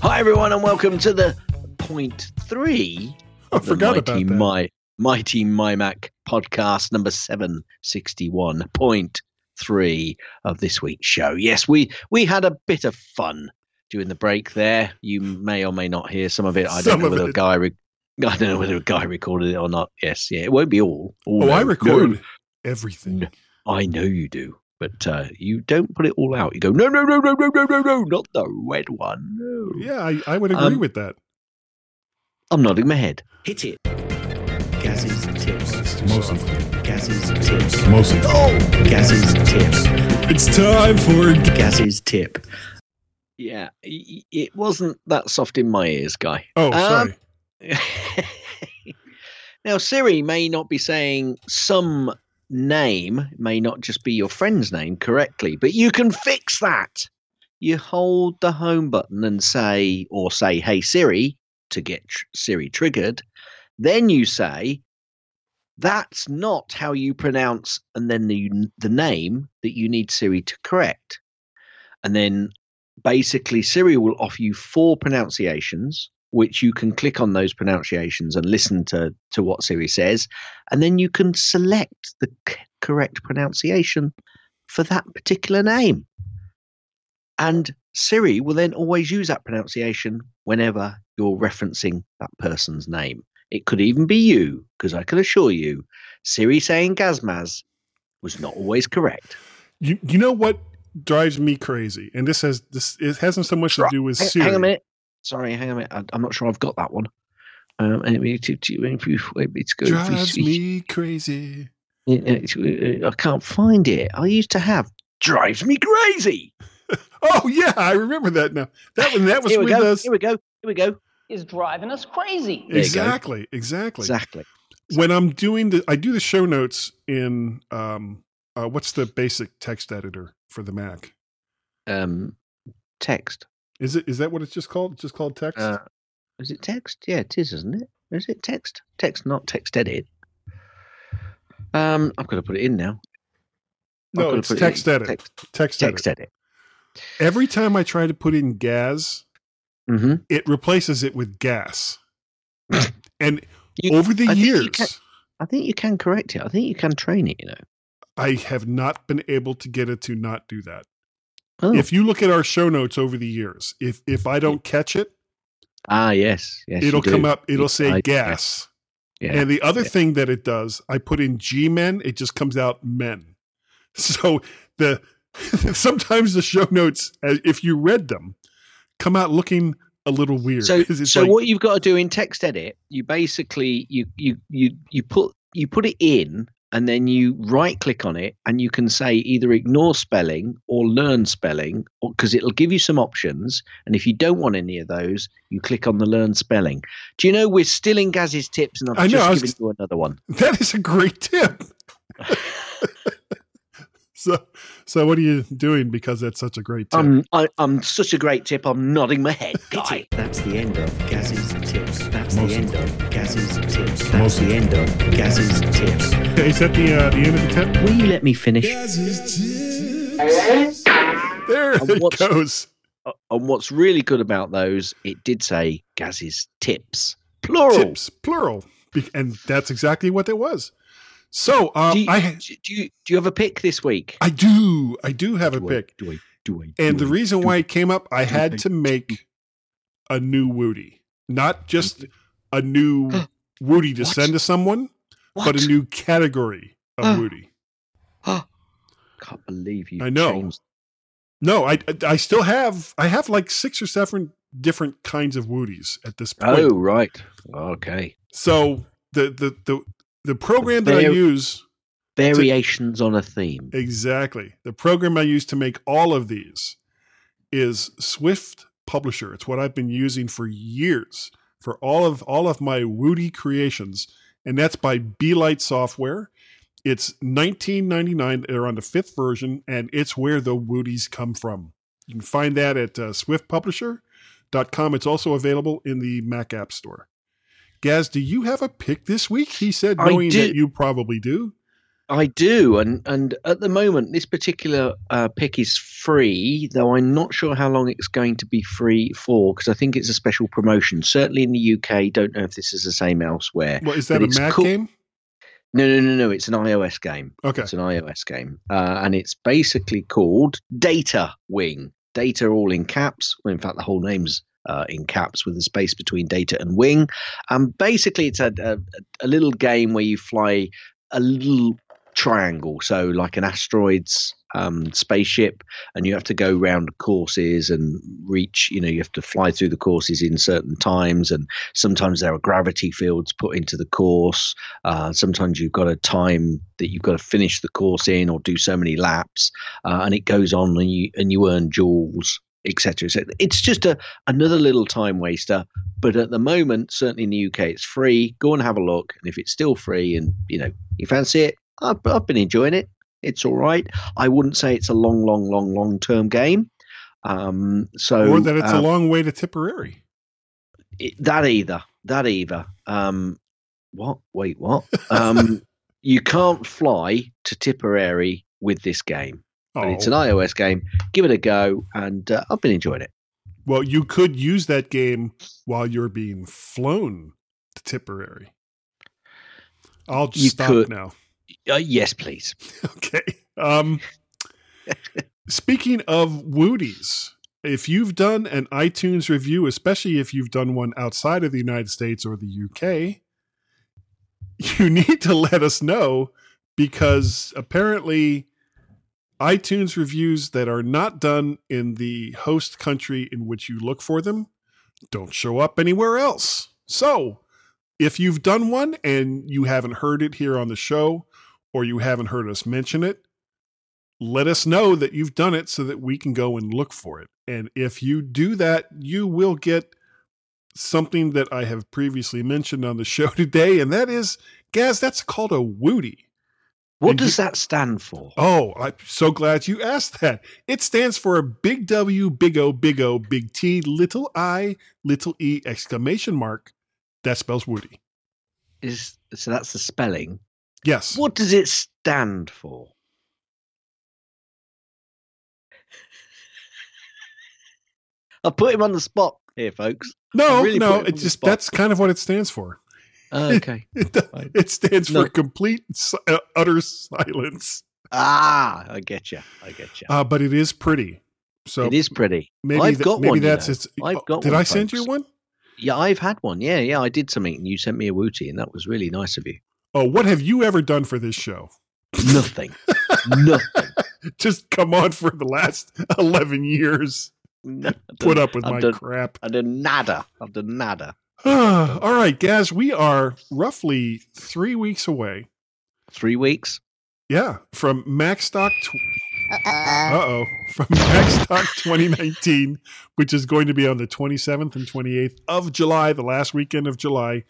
Hi, everyone, and welcome to the point three I of the forgot mighty about that. My Mighty My Mac podcast number seven sixty one point three of this week's show. Yes, we we had a bit of fun during the break there. You may or may not hear some of it. I Some don't know whether a guy. Re- I don't know whether a guy recorded it or not. Yes, yeah, it won't be all. all Oh, no. I record No, everything. I know you do, but uh, you don't put it all out. You go, no, no, no, no, no, no, no, no, not the red one. No. Yeah, I, I would agree Um, with that. I'm nodding my head. Hit it. Gaz's tips. Most Gaz's tips. Most Gaz's tips. Oh Gaz's tips. It's time for Gaz's tip. Yeah, y- y- it wasn't that soft in my ears, guy. Oh, Um, sorry. now, Siri may not be saying some name, may not just be your friend's name correctly, but you can fix that. You hold the home button and say, or say, hey, Siri, to get tr- Siri triggered. Then you say, that's not how you pronounce, and then the, the name that you need Siri to correct. And then basically, Siri will offer you four pronunciations which you can click on those pronunciations and listen to to what Siri says, and then you can select the c- correct pronunciation for that particular name. And Siri will then always use that pronunciation whenever you're referencing that person's name. It could even be you, because I can assure you, Siri saying Gazmaz was not always correct. You you know what drives me crazy, and this has this it hasn't so much to do with hang, Siri. hang a minute. Sorry, hang on a minute. I, I'm not sure I've got that one. Um, it's good. Drives me crazy. I can't find it. I used to have drives me crazy. Oh yeah, I remember that now. That one that was Here we with go. us. Here we go. Here we go. Is driving us crazy. There you go. Exactly, exactly. Exactly. When I'm doing the, I do the show notes in um, uh, what's the basic text editor for the Mac? Um, text. Is it is that what it's just called? It's just called text. Uh, is it text? Yeah, it is, isn't it? Is it text? Text, not text edit. Um, I'm going to put it in now. I've no, it's put it text edit. Text, Text, text edit. edit. Every time I try to put in gas, Mm-hmm. it replaces it with gas. and You- over the I think years, can- I think you can correct it. I think you can train it. You know. I have not been able to get it to not do that. Oh. If you look at our show notes over the years, if if I don't catch it, ah, yes, yes. it'll come up. It'll say I- gas. Yeah. And the other yeah. thing that it does, I put in G men, it just comes out men. So the sometimes the show notes, as- if you read them, come out looking a little weird. So, so like- what you've got to do in text edit, you basically you you you you put you put it in, and then you right click on it, and you can say either ignore spelling or learn spelling, because it'll give you some options. And if you don't want any of those, you click on the learn spelling. Do you know we're still in Gaz's tips, and I've I know, just I was- given you another one. That is a great tip. so, so what are you doing because that's such a great tip? I'm I, I'm such a great tip. I'm nodding my head, guy. That's the end of Gaz's tips. That's Most the end of Gaz's tips. That's Most the end of Gaz's tips. is that the uh, the end of the tip? Will you let me finish? There And it what's- goes. Uh, and what's really good about those, it did say Gaz's tips, plural. Tips plural, and that's exactly what it was. So, um, do, you, I do you do you have a pick this week? I do I do have a Do I- pick, Do I? Do I? and do the reason why I- it came up, I had I- to make a new Woody, not just a new Woody to What? send to someone, but a new category of Uh, Woody. Can't believe you. I know. changed- No, I I still have I have like six or seven different kinds of Woodies at this point. Oh right. Okay. So the the the the program that I use Variations on a theme. exactly the program I use to make all of these is Swift Publisher. It's what I've been using for years for all of all of my Woody creations, and that's by BeLight Software. It's 19.99. They're on the fifth version, and it's where the Woodies come from. You can find that at uh, swiftpublisher.com. It's also available in the Mac App Store. Gaz, do you have a pick this week? He said, knowing that you probably do. I do, and and at the moment, this particular uh, pick is free, though I'm not sure how long it's going to be free for, because I think it's a special promotion. Certainly in the UK, don't know if this is the same elsewhere. Well, is that But a Mac game? No, no, no, no. It's an iOS game. Okay. It's an iOS game, uh, and it's basically called Data Wing. Data all in caps. Well, in fact, the whole name's uh, in caps with a space between data and wing. And basically, it's a, a, a little game where you fly a little triangle, so like an asteroid's um, spaceship, and you have to go round courses and reach. You know, you have to fly through the courses in certain times, and sometimes there are gravity fields put into the course. Uh, sometimes you've got a time that you've got to finish the course in, or do so many laps, uh, and it goes on, and you and you earn jewels, etc. So it's just a another little time waster. But at the moment, certainly in the UK, it's free. Go and have a look, and if it's still free, and you know you fancy it, I've, I've been enjoying it. It's all right. I wouldn't say it's a long, long, long, long term game. Um, so or that it's a um, long way to Tipperary. it- that either that either um what wait what um you can't fly to tipperary with this game but it's an Oh. ios game give it a go and uh, i've been enjoying it Well, you could use that game while you're being flown to Tipperary. I'll just You stop could. now. uh, yes please Okay. Um, speaking of Woodies, if you've done an iTunes review, especially if you've done one outside of the United States or the UK, you need to let us know because apparently iTunes reviews that are not done in the host country in which you look for them don't show up anywhere else. So, if you've done one and you haven't heard it here on the show or you haven't heard us mention it, let us know that you've done it so that we can go and look for it. And if you do that, you will get something that I have previously mentioned on the show today, and that is, Gaz, that's called a Woody. What does you- that stand for? Oh, I'm so glad you asked that. It stands for a big W, big O, big O, big T, little I, little E, exclamation mark. That spells Woody. Is so that's the spelling. Yes. What does it stand for? I'll put him on the spot here, folks. No, Really no, it it's just that's kind of what it stands for. Oh, okay. It, it stands No. for complete, uh, utter silence. ah, I get you. I get you. Uh, but it is pretty. So it is pretty. maybe I've th- got maybe one. you that's know. its. I've oh, got Did one, I send you one? Yeah, I've had one. Yeah, yeah, I did something, and you sent me a wooty, and that was really nice of you. Oh, what have you ever done for this show? Nothing. Nothing. Just come on for the last eleven years. No, Put up with I've my done- crap. I've done nada. I've done nada. All right, Gaz, we are roughly three weeks away. Three weeks. Yeah, from Macstock. Tw- uh oh, from Macstock 2019, which is going to be on the 27th and 28th of July, the last weekend of July.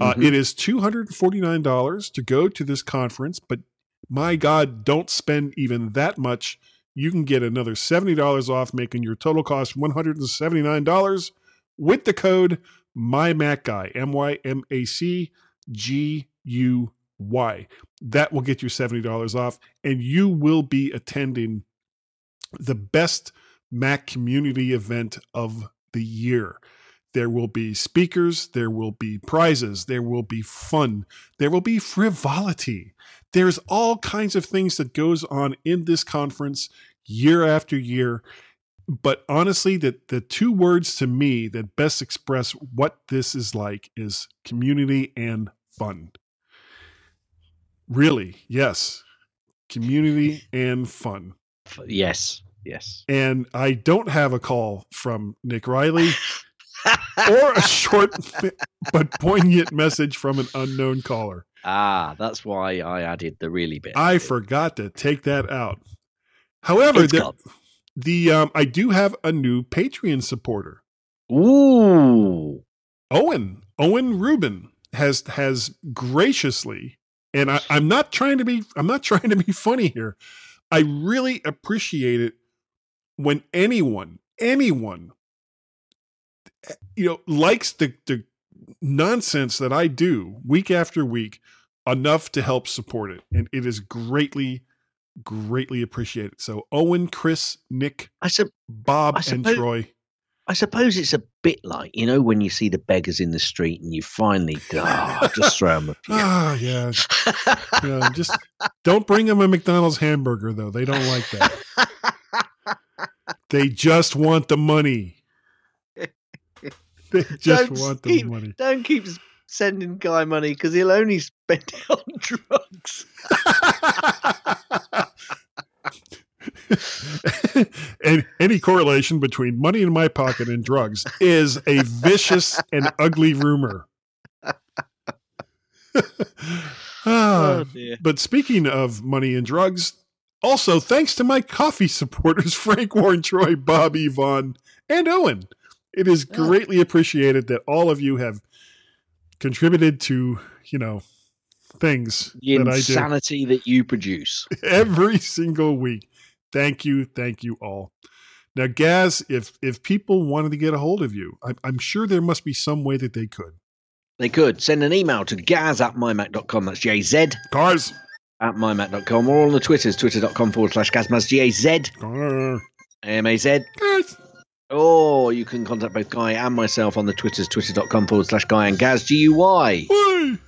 Uh, Mhm. It is $249 to go to this conference, but my God, don't spend even that much. You can get another $70 off, making your total cost $179 with the code MyMacGuy, M Y M A C G U Y. That will get you $70 off, and you will be attending the best Mac community event of the year. There will be speakers, there will be prizes, there will be fun, there will be frivolity. There's all kinds of things that goes on in this conference year after year. But honestly, the, the two words to me that best express what this is like is community and fun. Really, yes. Community and fun. Yes, yes. And I don't have a call from Nick Riley or a short but poignant message from an unknown caller. Ah, that's why I added the really bit. I forgot to take that out. However, It's the, um, I do have a new Patreon supporter. Ooh. Owen Owen Rubin has has graciously, and I, I'm not trying to be I'm not trying to be funny here. I really appreciate it when anyone anyone you know likes the the nonsense that I do week after week enough to help support it, and it is greatly greatly appreciate it. So Owen, Chris, Nick, I, sup- Bob, I and suppose- Troy. I suppose it's a bit like, you know, when you see the beggars in the street and you finally oh, just throw them. Ah, yeah. yeah. Just don't bring them a McDonald's hamburger, though. They don't like that. they just want the money. They just Don't want the keep- money. Don't keep sending Guy money because he'll only spend it on drugs. and any correlation between money in my pocket and drugs is a vicious and ugly rumor. Ah, Oh, but speaking of money and drugs, also thanks to my coffee supporters, Frank Warren, Troy, Bob, Yvonne, and Owen. It is greatly appreciated that all of you have contributed to, you know, things The that I insanity that you produce. every single week. Thank you, thank you all. Now, Gaz, if if people wanted to get a hold of you, I'm, I'm sure there must be some way that they could. They could send an email to gaz at mymac.com. That's J Z Cars. at mymac.com or on the Twitters, twitter.com forward slash gazmaz, G A Z. M A Z. Cars. Or you can contact both Guy and myself on the Twitters, twitter.com forward slash Guy and Gaz, G U Y Whey.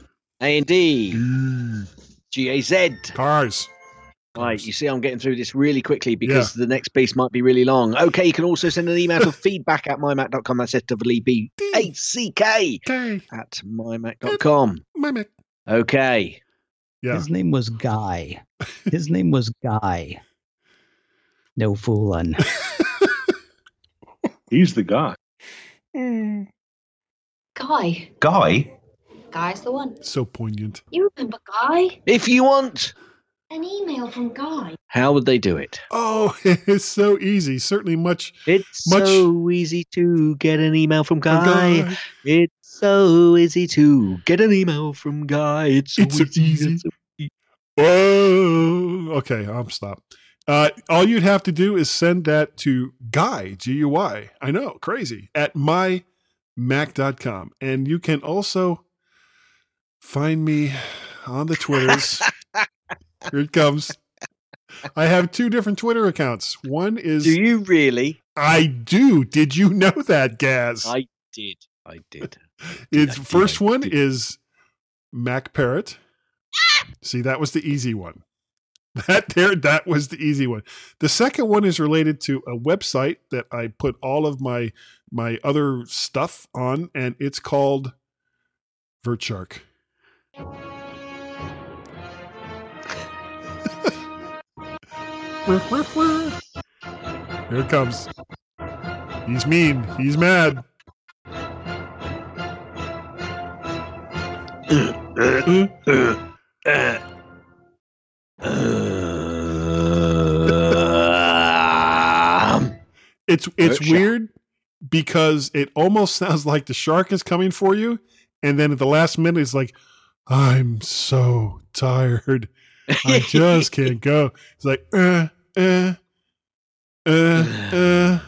A N D G A Z. Cars. Right, you see, I'm getting through this really quickly because the next piece might be really long. Okay, you can also send an email to feedback at mymac.com. That's S-W-E-B-A-C-K at mymac.com. My Mac. Okay. Yeah. His name was Guy. His name was Guy. No fooling. He's the guy. Hmm. Guy. Guy? Guy's the one. So poignant. You remember Guy? If you want, An email from Guy. how would they do it? Oh, it's so easy. Certainly much. It's much so easy to get an email from Guy. Guy. It's so easy to get an email from Guy. It's so It's so easy. easy. Whoa. Okay, I'm stop. Uh, all you'd have to do is send that to Guy, G U Y. I know, crazy, at mymac.com. And you can also find me on the Twitters. Here it comes. I have two different Twitter accounts. One is. Do you really? I do. Did you know that, Gaz? I did. I did. Its first one is Mac Parrot. See, that was the easy one. That there, that was the easy one. The second one is related to a website that I put all of my my other stuff on, and it's called VertShark. Here it comes. He's mean. He's mad. It's it's Shark. weird because it almost sounds like the shark is coming for you, and then at the last minute it's like, I'm so tired. I just can't go. It's like, uh, uh, uh, uh.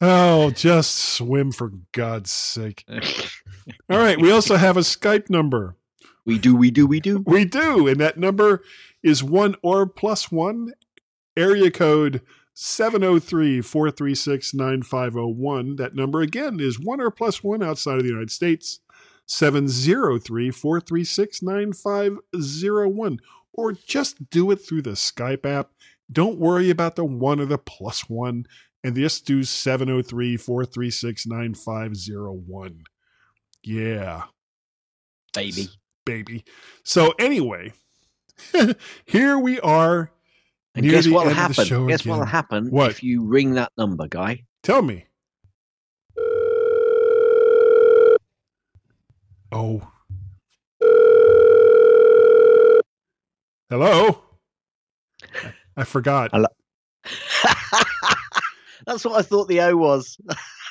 Oh, just swim for God's sake. All right. We also have a Skype number. We do, we do, we do. We do. And that number is one or plus one, area code 703 436 9501. That number again is one or plus one outside of the United States, 703 436 9501. Or just do it through the Skype app. Don't worry about the one or the plus one. And just do 703 436 9501. Yeah Baby. baby. So anyway, here we are. And near guess of the happen? Guess what'll happen What? if you ring that number, guy? Tell me. Oh. Hello. I forgot. Hello. That's what I thought the O was.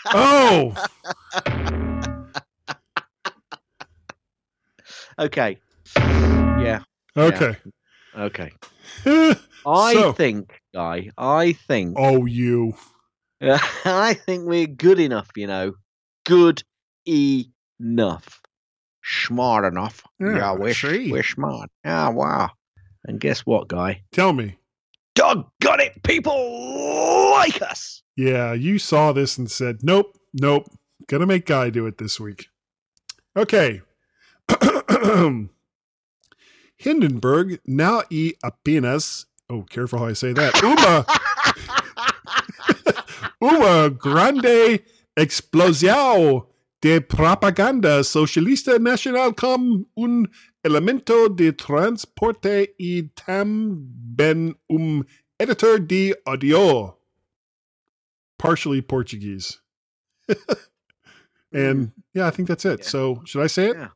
Oh. okay. Yeah. Okay. Okay. I So- think, guy. I think. Oh, you. I think we're good enough. You know, good enough, smart enough. Yeah, Yeah, we're see. we're smart. Yeah, wow. And guess what, guy? Tell me. Doggone it, people like us. Yeah, you saw this and said, nope, nope, gonna make Guy do it this week. Okay. Hindenburg now y apenas. Oh, careful how I say that. Uma. Uma grande explosión de propaganda socialista nacional como un elemento de transporte y también un editor de audio. Partially Portuguese. and yeah, I think that's it. So, should I say it? Yeah.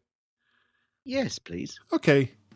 Yes, please. Okay.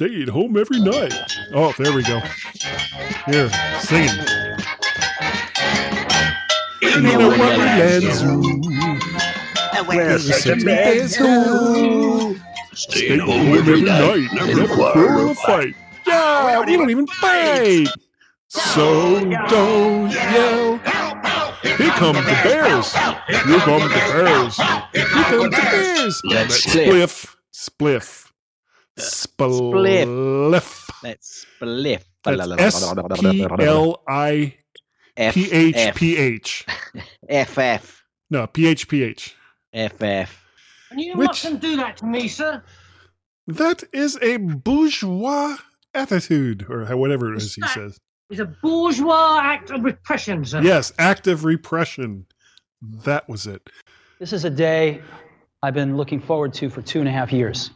Stay at home every night. Oh, there we go. Here, singing. In a wonderland zoo, where the zoo. Stay at home every night, never quarrel or fight. Yeah! Ah, we don't even fight. So don't yell. Here come the bears. Here come the bears. Here come the bears. Let's spliff. Spliff. Spliff. Let's spliff. That's S P L I P H P H. FF. No, P H P H F F. And you Which- mustn't do that to me, sir. That is a bourgeois attitude, or whatever it is he says. It's a bourgeois act of repression, sir. Yes, act of repression. That was it. This is a day I've been looking forward to for two and a half years.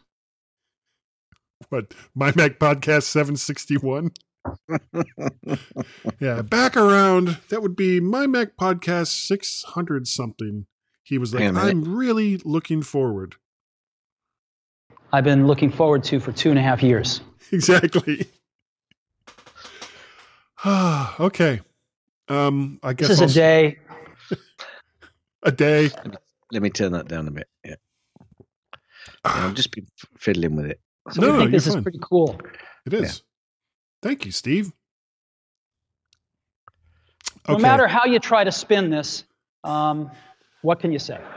What, My Mac Podcast 761? yeah, back around, that would be My Mac Podcast 600 something. He was like, Hang on a minute. I'm really looking forward. I've been looking forward to for two and a half years. Exactly. okay. Um, I guess This is I'll a s- day. A day. Let me turn that down a bit. Yeah. Yeah, I've just been fiddling with it. So No, I think you're this is pretty cool. It is. Thank you, Steve. No matter how you try to spin this, um, what can you say?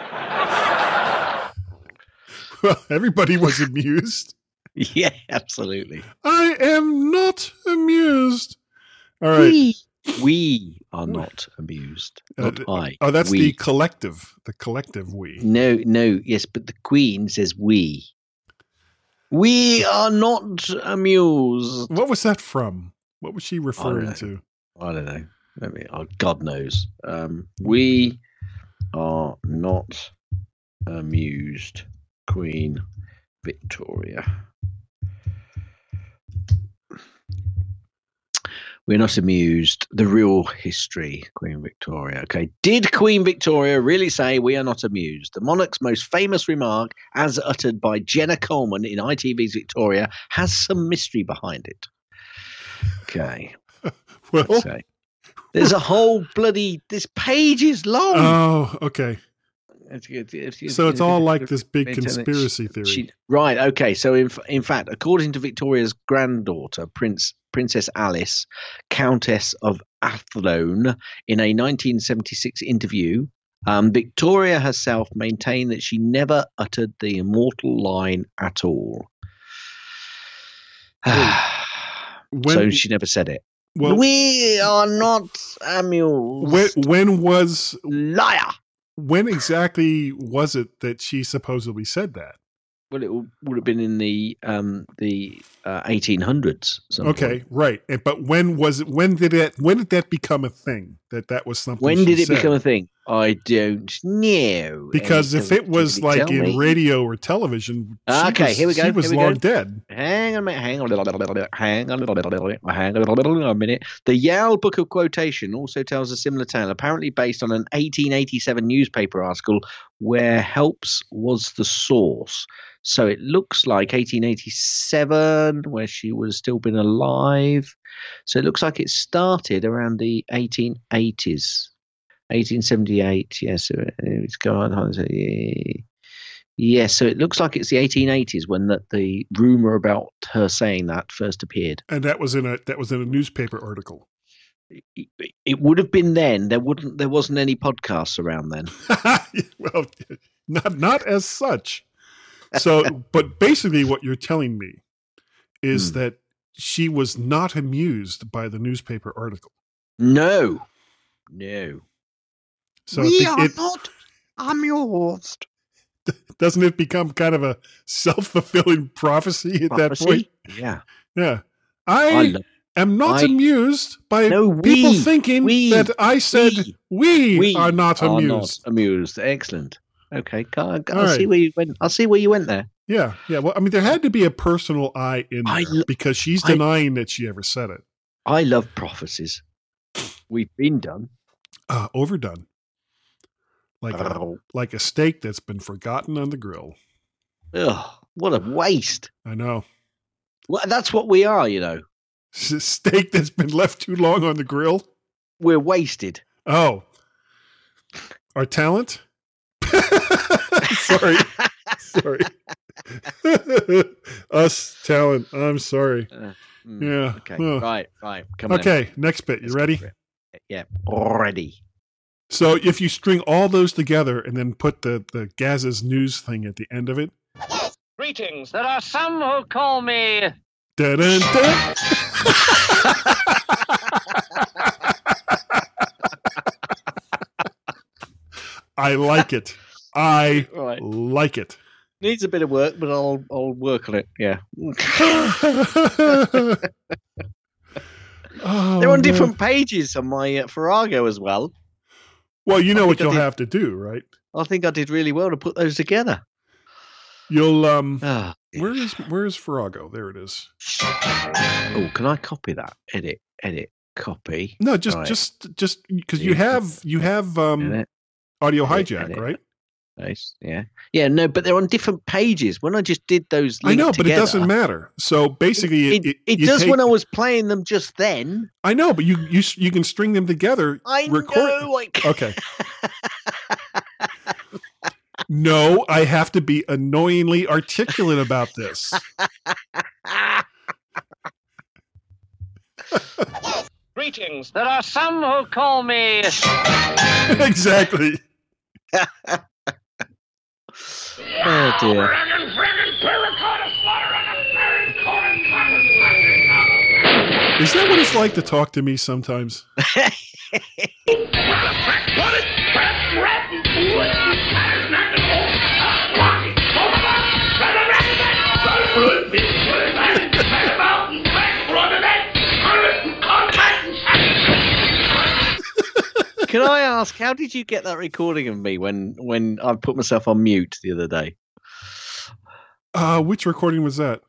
Well, everybody was amused. Yeah, absolutely. I am not amused. All right. We, we are not amused. Not Uh, I. Oh, that's we. the collective. The collective we. No, no, yes, but the Queen says we. We are not amused. What was that from? What was she referring know. to? I don't know. Let me. Oh, God knows. Um, we are not amused. Queen Victoria. We're not amused. The real history, Queen Victoria. Okay. Did Queen Victoria really say we are not amused? The monarch's most famous remark, as uttered by Jenna Coleman in ITV's Victoria, has some mystery behind it. Okay. Well. There's a whole bloody. This page is long. Oh, okay. If you- if you- So it's all like this big conspiracy theory. She- right. Okay. So in in fact, according to Victoria's granddaughter, Prince Princess Alice, Countess of Athlone, in a 1976 interview, um, Victoria herself maintained that she never uttered the immortal line at all. so she never said it. Well- we are not amused. When when was liar? When exactly was it that she supposedly said that? Well, it would have been in the um, the uh, 1800s. Okay, point. right. And- But when was it? When did it? When did that become a thing? That that was something. When did it said? become a thing? I don't know. Because if it was like in me? radio or television, she Okay, was, here we go. She was long go. dead. Hang on a minute. Hang on a little bit. Hang on a little bit. Hang on a little minute. The Yale Book of Quotation also tells a similar tale, apparently based on an 1887 newspaper article where helps was the source. So it looks like 1887, where she have still been alive. So it looks like it started around the 1880s. 1878, yes. uh, It's going on. Yes, so it looks like it's the 1880s when the, the rumor about her saying that first appeared. And that was in a that was in a newspaper article. It would have been then. There wouldn't. There wasn't any podcasts around then. well, not not as such. So, but basically, what you're telling me is Hmm. that she was not amused by the newspaper article. No, no. So it, be- it- not amused. doesn't it become kind of a self fulfilling prophecy at that point? Yeah. Yeah. I I, am not I- amused by No, people we- thinking we- that I said we, We are not are amused. not amused. Excellent. Okay, I'll, I'll All see where you went. I'll see where you went there. Yeah, yeah. Well, I mean, there had to be a personal I in there I lo- because she's I- denying that she ever said it. I love prophecies. We've been done. Uh, overdone, like a, like a steak that's been forgotten on the grill. Ugh, what a waste. I know. Well, that's what we are, you know. Steak that's been left too long on the grill. We're wasted. Oh, our talent. sorry, sorry. Us talent. I'm sorry. Uh, Mm, Yeah. Okay. Well, Right. Right. Come on. Okay, next bit. You ready? Yeah. Ready. So if you string all those together and then put the the Gaz's news thing at the end of it, Greetings. There are some who call me. dun, dun, dun. I like it. I Right. like it. Needs a bit of work, but I'll I'll work on it. Yeah. Oh, They're on man. different pages on my uh, Farrago as well. Well, you know I what you'll did- have to do, right? I think I did really well to put those together. You'll um. Ah. Where is where is Farrago? There it is. Oh, can I copy that? Edit, edit, copy. No, just Right. just just because you have you have um Edit, audio edit, hijack, edit. right? Nice. Yeah. Yeah. No, but they're on different pages. When I just did those, I know, linked but it doesn't matter. So basically, It, it, it you does take- when I was playing them just then. I know, but you you you can string them together. I record. know. I. Okay. no, I have to be annoyingly articulate about this. Greetings. There are some who call me. exactly. Oh dear. Is that what it's like to talk to me sometimes? Can I ask, how did you get that recording of me when when I put myself on mute the other day? Uh, which recording was that?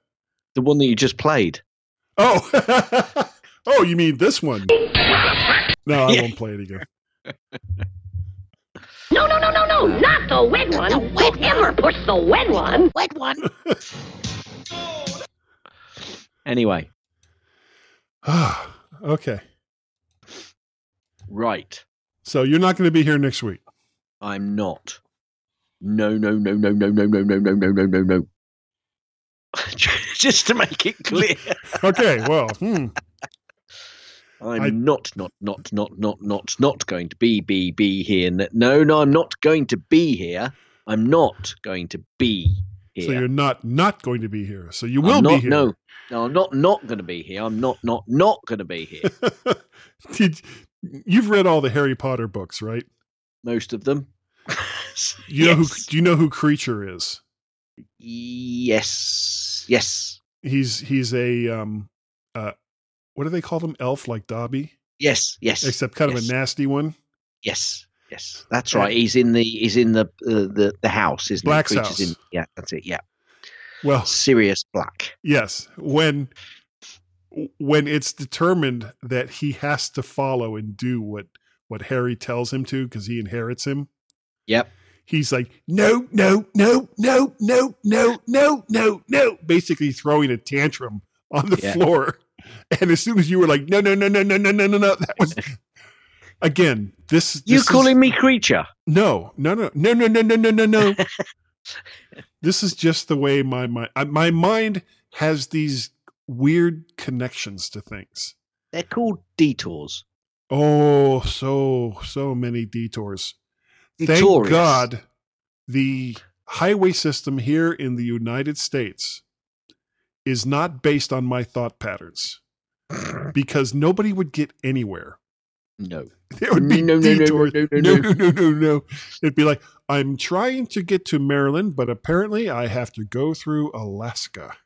The one that you just played. Oh, oh, you mean this one? No, I won't play it again. No, no, no, no, no, not the wet one. Whoever puts the wet one. Wet one. Anyway, okay, right. So you're not going to be here next week. I'm not. No, no, no, no, no, no, no, no, no, no, no, no, no. Just to make it clear, Okay, well, hmm. I'm I- not, not, not, not, not, not, not going to be, be, be here. No, no, I'm not going to be here. I'm not going to be here. so you're not not going to be here. So you will I'm be here. No, no, I'm not not going to be here. I'm not, not, not going to be here. Did you've read all the Harry Potter books, right? Most of them. You know who? Do you know who Kreacher is? Yes. Yes. He's he's a um, uh, what do they call them? Elf like Dobby, Yes. Yes. except kind yes. of a nasty one. Yes. Yes. That's Yeah. right. He's in the he's in the uh, the the house, isn't Black's he? Kreacher's house. In, yeah. That's it. Yeah. Well, Sirius Black. yes, when when it's determined that he has to follow and do what what Harry tells him to because he inherits him, Yep. he's like, no, no, no, no, no, no, no, no, no, basically throwing a tantrum on the Yeah. floor. And as soon as you were like, no, no, no, no, no, no, no, no, no, that was again. This You this is- calling me Kreacher? No, no, no, no, no, no, no, no, no, no. this is just the way my mind. My mind has these weird connections to things. They're called detours. Oh, so so many detours. Thank God, the highway system here in the United States is not based on my thought patterns, because nobody would get anywhere. No. There would be No, detours. no, no. no, no, no, no. It'd be like I'm trying to get to Maryland, but apparently I have to go through Alaska.